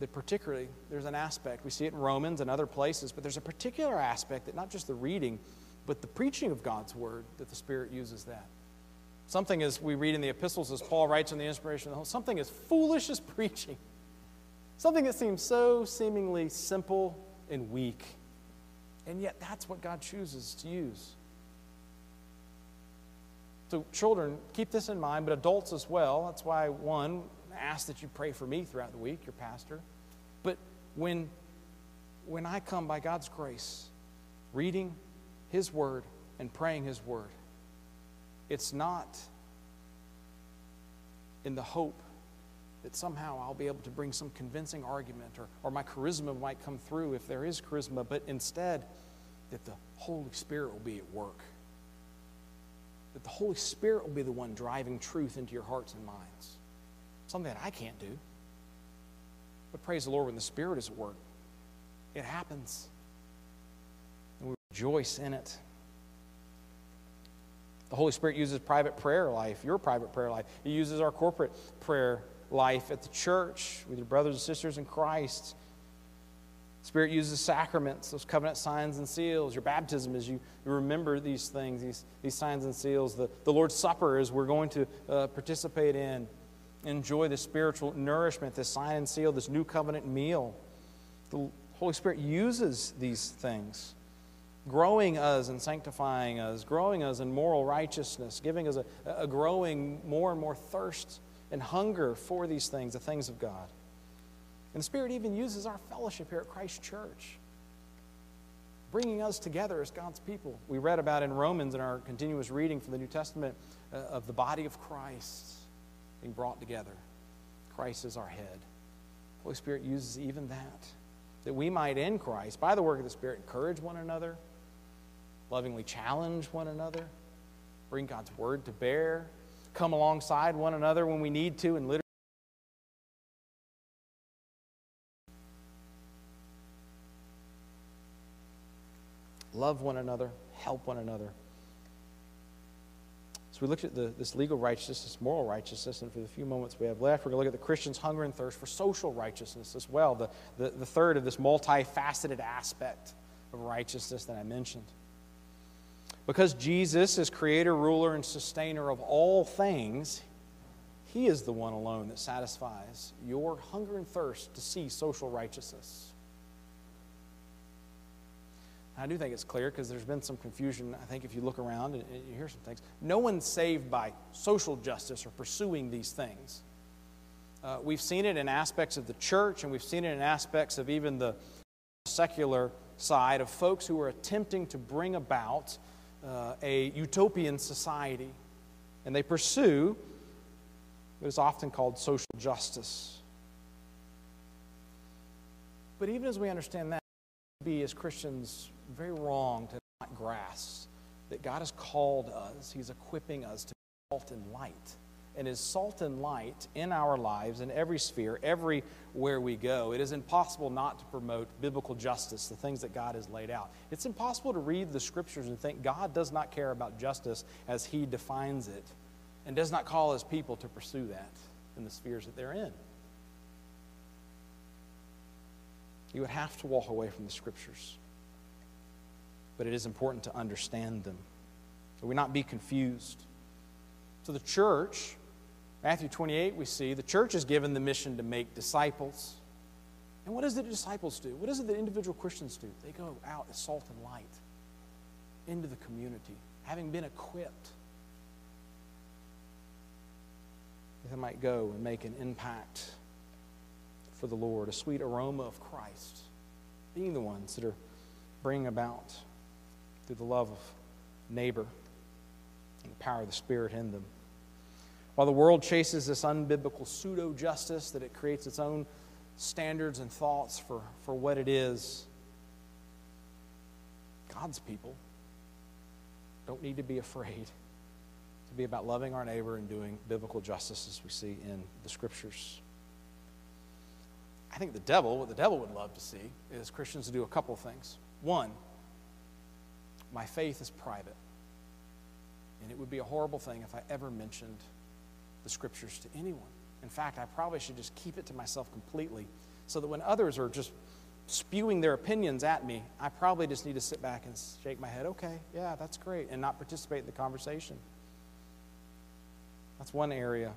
that particularly there's an aspect, we see it in Romans and other places, but there's a particular aspect that not just the reading, but the preaching of God's Word, that the Spirit uses that. Something as we read in the epistles, as Paul writes in the inspiration of the whole, something as foolish as preaching. Something that seems so seemingly simple and weak and yet, that's what God chooses to use. So, children, keep this in mind, but adults as well. That's why, one, ask that you pray for me throughout the week, your pastor. But when, when I come by God's grace, reading His Word and praying His Word, it's not in the hope that somehow I'll be able to bring some convincing argument or, or my charisma might come through if there is charisma, but instead that the Holy Spirit will be at work. That the Holy Spirit will be the one driving truth into your hearts and minds. Something that I can't do. But praise the Lord, when the Spirit is at work, it happens. And we rejoice in it. The Holy Spirit uses private prayer life, your private prayer life. He uses our corporate prayer life at the church with your brothers and sisters in Christ. Spirit uses sacraments, those covenant signs and seals. Your baptism as you, remember these things, these, these signs and seals. The, the Lord's Supper as we're going to uh, participate in. Enjoy the spiritual nourishment, this sign and seal, this new covenant meal. The Holy Spirit uses these things, growing us and sanctifying us, growing us in moral righteousness, giving us a, a growing more and more thirst and hunger for these things, the things of God. And the Spirit even uses our fellowship here at Christ Church, bringing us together as God's people. We read about in Romans in our continuous reading from the New Testament uh, of the body of Christ being brought together. Christ is our head. The Holy Spirit uses even that, that we might in Christ, by the work of the Spirit, encourage one another, lovingly challenge one another, bring God's word to bear, come alongside one another when we need to, and literally. love one another, help one another. So we looked at the, this legal righteousness, this moral righteousness, and for the few moments we have left, we're going to look at the Christian's hunger and thirst for social righteousness as well, the, the, the third of this multifaceted aspect of righteousness that I mentioned. Because Jesus is creator, ruler, and sustainer of all things, he is the one alone that satisfies your hunger and thirst to see social righteousness. I do think it's clear because there's been some confusion. I think if you look around and, you hear some things, no one's saved by social justice or pursuing these things. Uh, we've seen it in aspects of the church, and we've seen it in aspects of even the secular side of folks who are attempting to bring about uh, a utopian society. And they pursue what is often called social justice. But even as we understand that, be as Christians very wrong to not grasp that God has called us, He's equipping us to be salt and light. And is salt and light in our lives, in every sphere, everywhere we go, it is impossible not to promote biblical justice, the things that God has laid out. It's impossible to read the scriptures and think God does not care about justice as He defines it and does not call His people to pursue that in the spheres that they're in. You would have to walk away from the scriptures but it is important to understand them. So we not be confused. So the church, Matthew 28, we see the church is given the mission to make disciples. And what does the disciples do? What is it that individual Christians do? They go out as salt and light into the community, having been equipped. They might go and make an impact for the Lord, a sweet aroma of Christ, being the ones that are bringing about through the love of neighbor and the power of the Spirit in them. While the world chases this unbiblical pseudo justice, that it creates its own standards and thoughts for, for what it is, God's people don't need to be afraid to be about loving our neighbor and doing biblical justice as we see in the scriptures. I think the devil, what the devil would love to see, is Christians to do a couple of things. One, my faith is private. And it would be a horrible thing if I ever mentioned the scriptures to anyone. In fact, I probably should just keep it to myself completely so that when others are just spewing their opinions at me, I probably just need to sit back and shake my head, okay, yeah, that's great, and not participate in the conversation. That's one area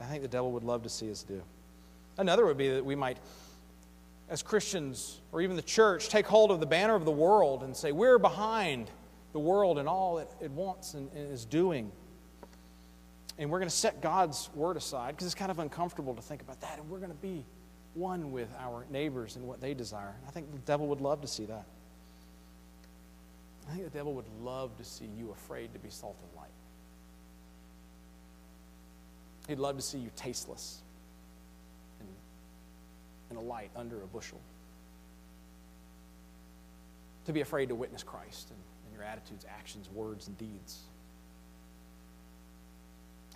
I think the devil would love to see us do. Another would be that we might as Christians or even the church take hold of the banner of the world and say, We're behind the world and all it, it wants and, and is doing. And we're going to set God's word aside because it's kind of uncomfortable to think about that. And we're going to be one with our neighbors and what they desire. I think the devil would love to see that. I think the devil would love to see you afraid to be salt and light. He'd love to see you tasteless and a light under a bushel. To be afraid to witness Christ and, and your attitudes, actions, words, and deeds.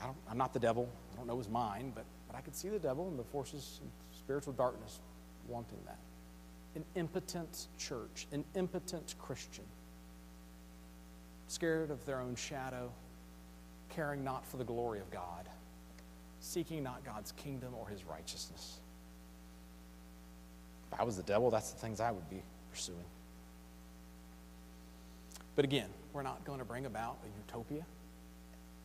I am not the devil. I don't know his mind, but, but I could see the devil and the forces of spiritual darkness wanting that. An impotent church, an impotent Christian, scared of their own shadow, caring not for the glory of God, seeking not God's kingdom or his righteousness. If I was the devil, that's the things I would be pursuing. But again, we're not going to bring about a utopia.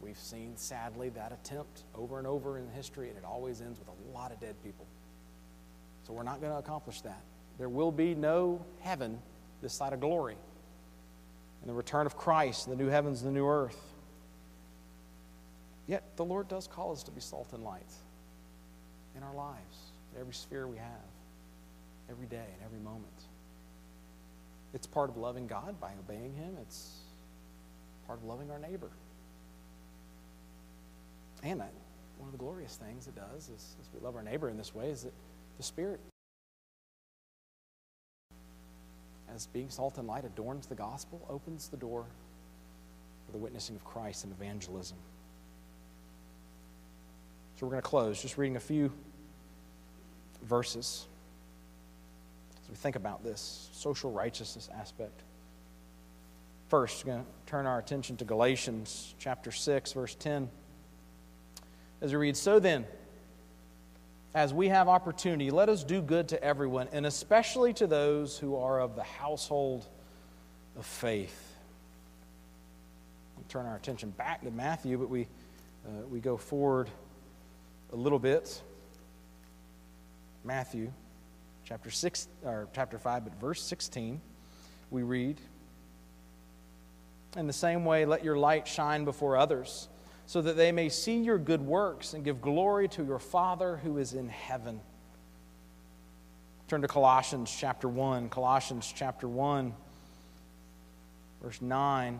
We've seen, sadly, that attempt over and over in history, and it always ends with a lot of dead people. So we're not going to accomplish that. There will be no heaven this side of glory and the return of Christ, the new heavens, the new earth. Yet the Lord does call us to be salt and light in our lives, in every sphere we have every day and every moment. It's part of loving God by obeying Him, it's part of loving our neighbor. And that, one of the glorious things it does is, as we love our neighbor in this way is that the Spirit, as being salt and light, adorns the gospel, opens the door for the witnessing of Christ and evangelism. So we're going to close just reading a few verses as we think about this social righteousness aspect. First, we're going to turn our attention to Galatians chapter 6, verse 10. As we read, So then, as we have opportunity, let us do good to everyone, and especially to those who are of the household of faith. We turn our attention back to Matthew, but we, uh, we go forward a little bit. Matthew chapter 6 or chapter 5 but verse 16 we read in the same way let your light shine before others so that they may see your good works and give glory to your father who is in heaven. Turn to colossians chapter 1 colossians chapter 1 verse 9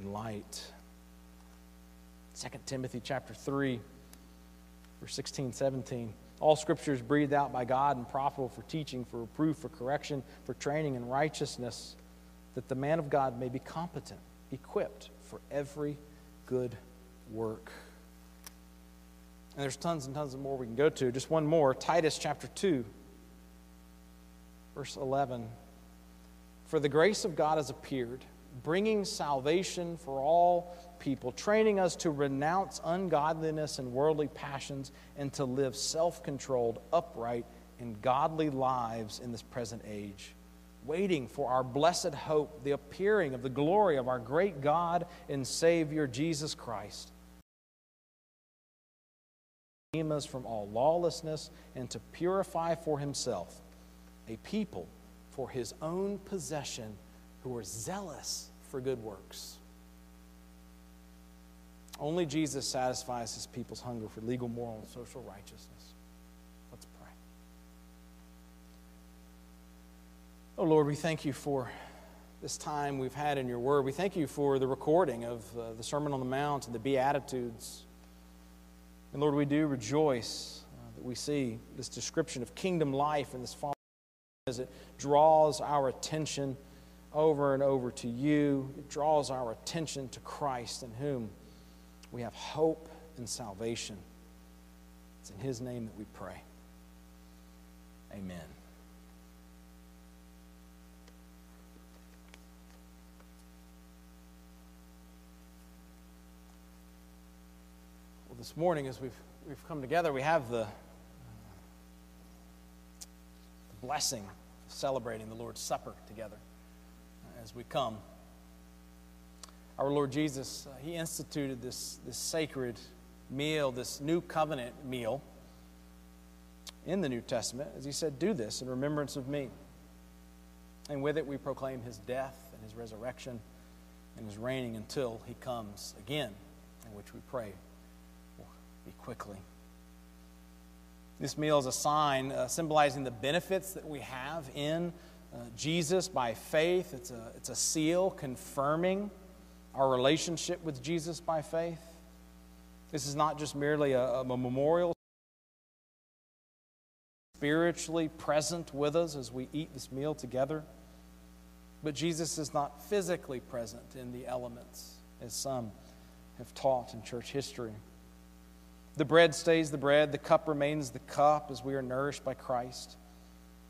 and light. 2 Timothy chapter 3, verse 16, 17. All scripture is breathed out by God and profitable for teaching, for reproof, for correction, for training in righteousness, that the man of God may be competent, equipped for every good work. And there's tons and tons of more we can go to. Just one more Titus chapter 2, verse 11. For the grace of God has appeared bringing salvation for all people, training us to renounce ungodliness and worldly passions and to live self controlled, upright, and godly lives in this present age, waiting for our blessed hope, the appearing of the glory of our great God and Savior, Jesus Christ. Us from all lawlessness and to purify for himself a people for his own possession who are zealous for good works. Only Jesus satisfies his people's hunger for legal, moral, and social righteousness. Let's pray. Oh Lord, we thank you for this time we've had in your word. We thank you for the recording of uh, the Sermon on the Mount and the Beatitudes. And Lord, we do rejoice uh, that we see this description of kingdom life in this as it draws our attention over and over to you. It draws our attention to Christ in whom we have hope and salvation. It's in His name that we pray. Amen. Well, this morning, as we've, we've come together, we have the, uh, the blessing of celebrating the Lord's Supper together as we come. Our Lord Jesus, uh, He instituted this, this sacred meal, this new covenant meal in the New Testament, as He said, Do this in remembrance of me. And with it, we proclaim His death and His resurrection and His reigning until He comes again, in which we pray will be quickly. This meal is a sign uh, symbolizing the benefits that we have in uh, Jesus by faith. It's a, it's a seal confirming our relationship with Jesus by faith. This is not just merely a, a memorial, spiritually present with us as we eat this meal together. But Jesus is not physically present in the elements, as some have taught in church history. The bread stays the bread, the cup remains the cup as we are nourished by Christ.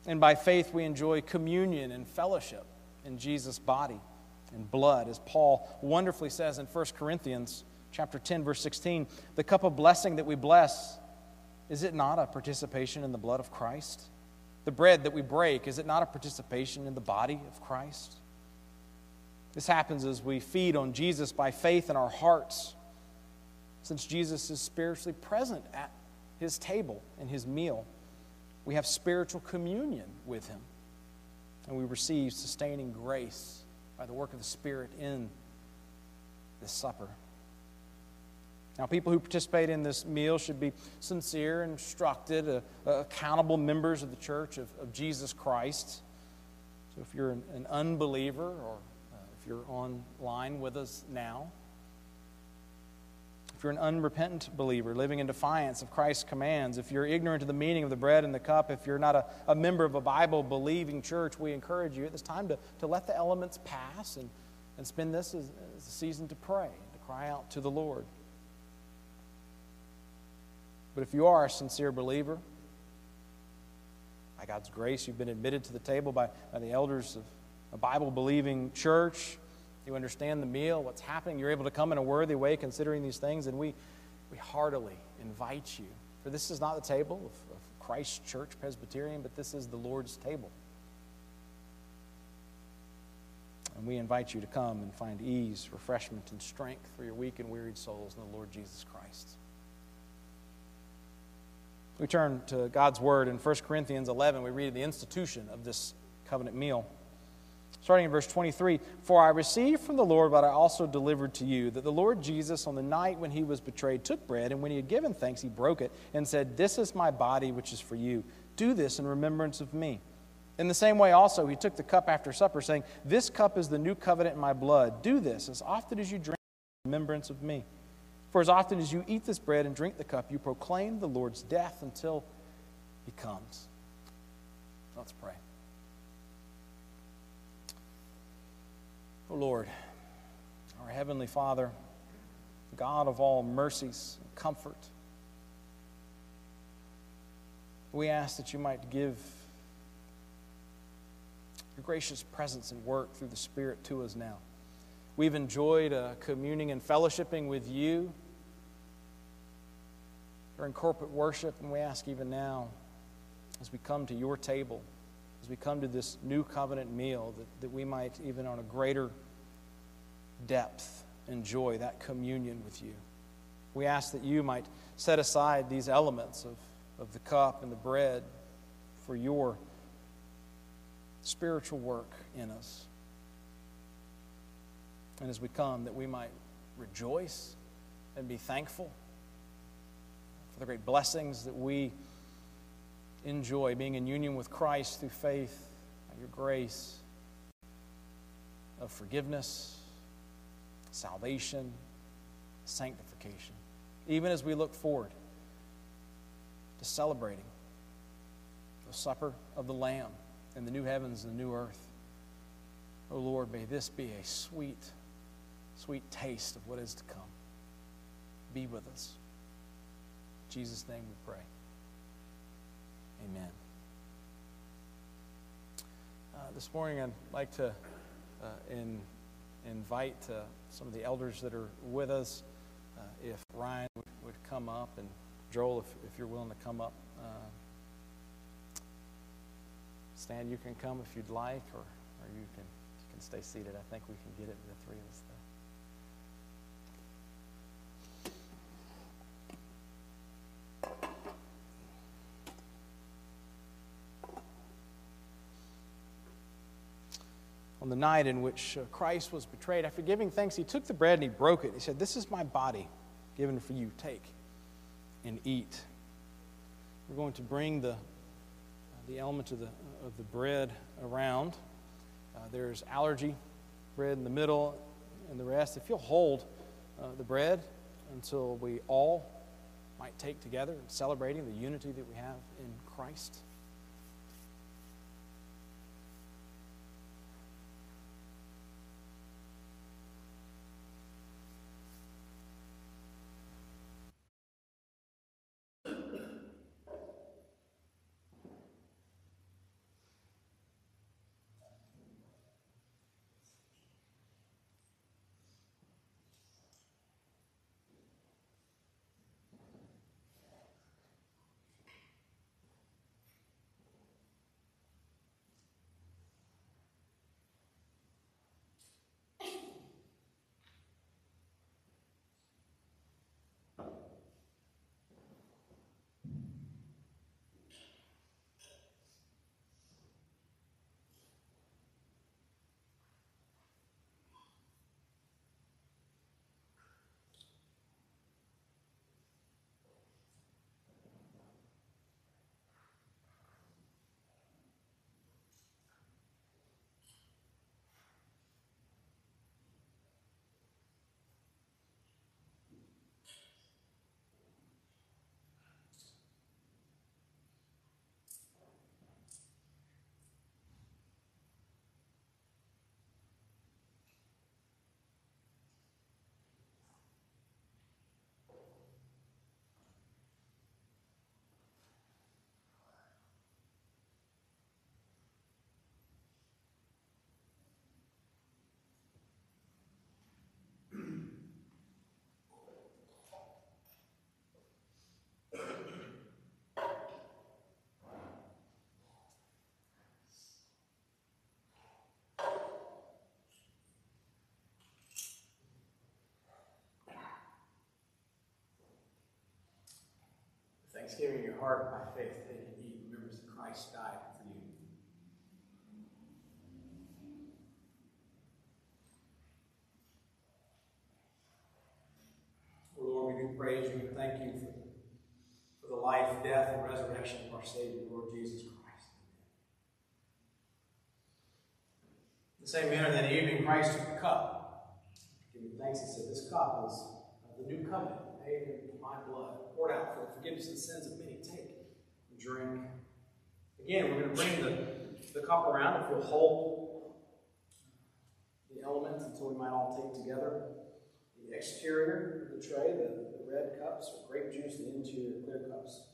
And by faith, we enjoy communion and fellowship in Jesus' body and blood. As Paul wonderfully says in 1 Corinthians chapter 10, verse 16, the cup of blessing that we bless, is it not a participation in the blood of Christ? The bread that we break, is it not a participation in the body of Christ? This happens as we feed on Jesus by faith in our hearts, since Jesus is spiritually present at his table and his meal. We have spiritual communion with Him. And we receive sustaining grace by the work of the Spirit in this supper. Now, people who participate in this meal should be sincere, instructed, uh, uh, accountable members of the church of, of Jesus Christ. So, if you're an, an unbeliever or uh, if you're online with us now, if you're an unrepentant believer living in defiance of Christ's commands, if you're ignorant of the meaning of the bread and the cup, if you're not a, a member of a Bible believing church, we encourage you at this time to, to let the elements pass and, and spend this as, as a season to pray, to cry out to the Lord. But if you are a sincere believer, by God's grace, you've been admitted to the table by, by the elders of a Bible believing church you understand the meal, what's happening. You're able to come in a worthy way considering these things, and we, we heartily invite you. For this is not the table of, of Christ Church Presbyterian, but this is the Lord's table. And we invite you to come and find ease, refreshment, and strength for your weak and wearied souls in the Lord Jesus Christ. We turn to God's Word in 1 Corinthians 11. We read the institution of this covenant meal. Starting in verse 23 For I received from the Lord what I also delivered to you, that the Lord Jesus, on the night when he was betrayed, took bread, and when he had given thanks, he broke it, and said, This is my body, which is for you. Do this in remembrance of me. In the same way, also, he took the cup after supper, saying, This cup is the new covenant in my blood. Do this as often as you drink in remembrance of me. For as often as you eat this bread and drink the cup, you proclaim the Lord's death until he comes. Let's pray. O oh Lord, our Heavenly Father, God of all mercies and comfort, we ask that you might give your gracious presence and work through the Spirit to us now. We've enjoyed uh, communing and fellowshipping with you during corporate worship, and we ask even now, as we come to your table, we come to this new covenant meal, that, that we might, even on a greater depth, enjoy that communion with you. We ask that you might set aside these elements of, of the cup and the bread for your spiritual work in us. And as we come, that we might rejoice and be thankful for the great blessings that we enjoy being in union with Christ through faith, your grace of forgiveness, salvation, sanctification. Even as we look forward to celebrating the supper of the Lamb and the new heavens and the new earth. Oh Lord, may this be a sweet, sweet taste of what is to come. Be with us. In Jesus' name we pray. Amen. Uh, this morning, I'd like to uh, in, invite uh, some of the elders that are with us. Uh, if Ryan would, would, come up, and Joel, if, if you're willing to come up. Uh, Stan, you can come if you'd like, or, or you, can, you can stay seated. I think we can get it, the three of us there. On the night in which uh, Christ was betrayed, after giving thanks, he took the bread and he broke it. He said, This is my body given for you. Take and eat. We're going to bring the, the element of the, of the bread around. Uh, there's allergy bread in the middle and the rest. If you'll hold uh, the bread until we all might take together, celebrating the unity that we have in Christ. Thanksgiving in your heart by faith, that he remembers Remember that Christ died for you. Oh Lord, we do praise you and thank you for, for the life, death, and resurrection of our Savior, Lord Jesus Christ. In the same manner, that evening, Christ took the cup, giving thanks, and said, This cup is the new covenant made in my blood, poured out for the forgiveness of the sins of many. Take and drink. Again, we're going to bring the, the cup around if you'll hold the elements until we might all take together. The exterior of the tray, the, the red cups are grape juice, the interior clear cups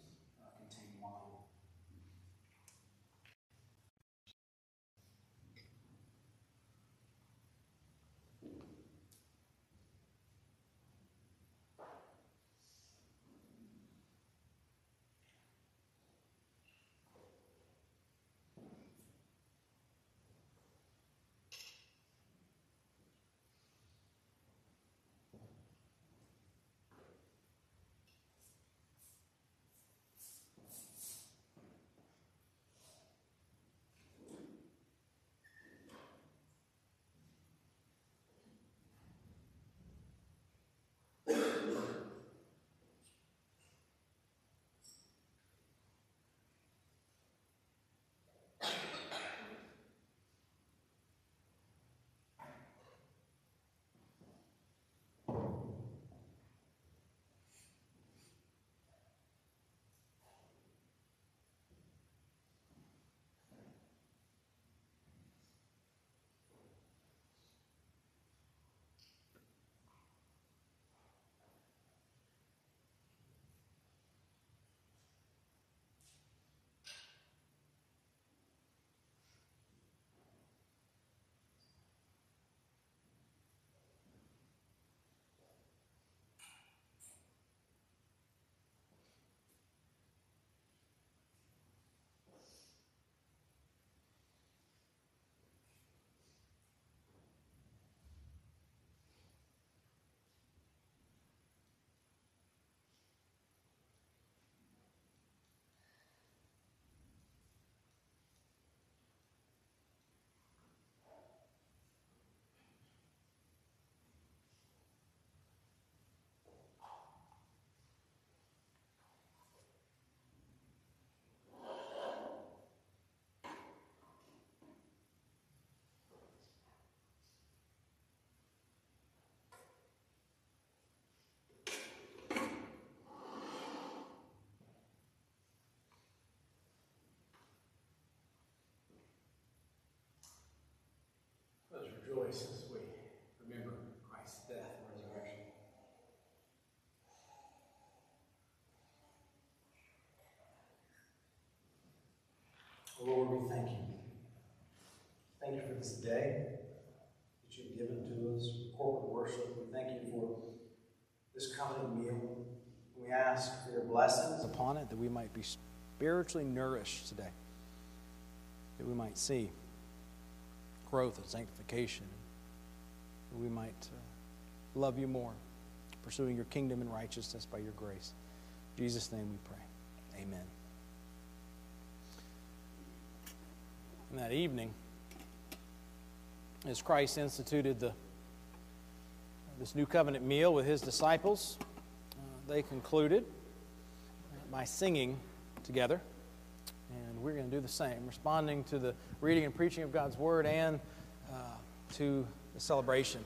rejoice as we remember Christ's death and resurrection. Lord, we thank you. Thank you for this day that you've given to us, corporate worship. We thank you for this covenant meal. We ask for your blessings upon it that we might be spiritually nourished today, that we might see growth and sanctification. We might uh, love you more, pursuing your kingdom and righteousness by your grace. In Jesus' name we pray. Amen. And that evening, as Christ instituted the, this new covenant meal with his disciples, uh, they concluded by singing together. And we're going to do the same, responding to the reading and preaching of God's Word and uh, to the celebration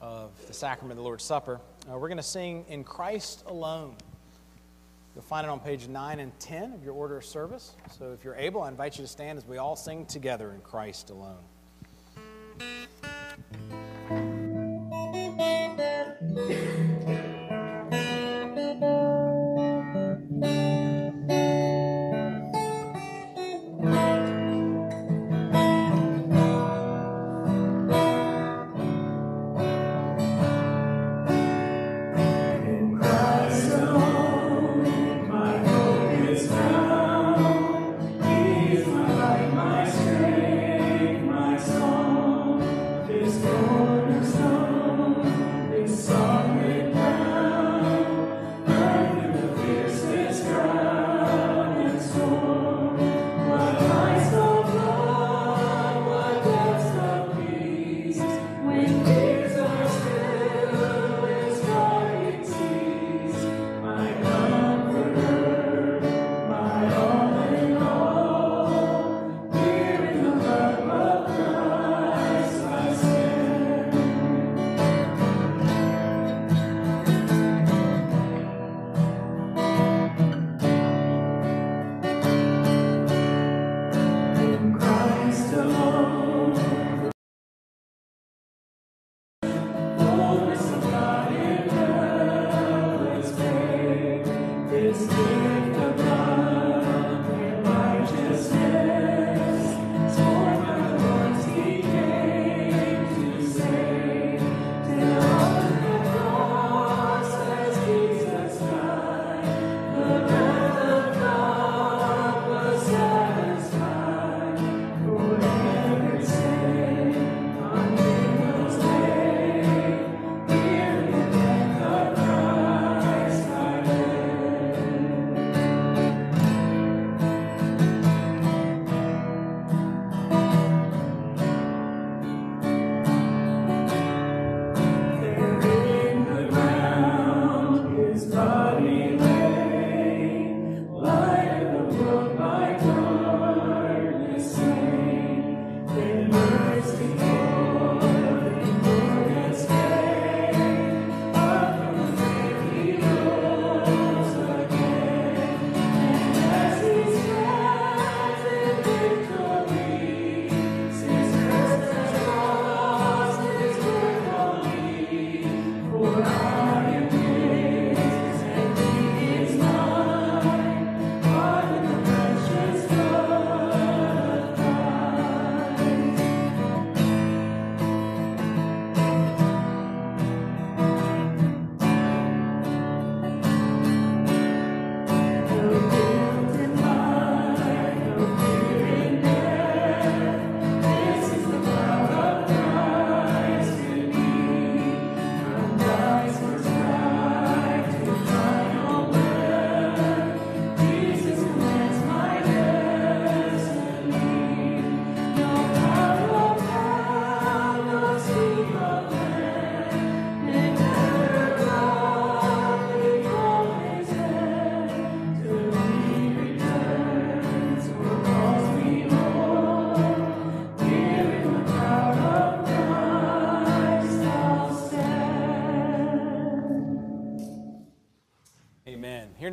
of the sacrament of the Lord's Supper. Uh, we're going to sing In Christ Alone. You'll find it on page 9 and 10 of your order of service. So if you're able, I invite you to stand as we all sing together in Christ alone.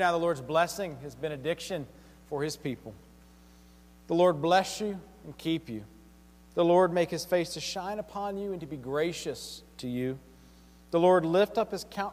Now the Lord's blessing, his benediction for his people. The Lord bless you and keep you. The Lord make his face to shine upon you and to be gracious to you. The Lord lift up his countenance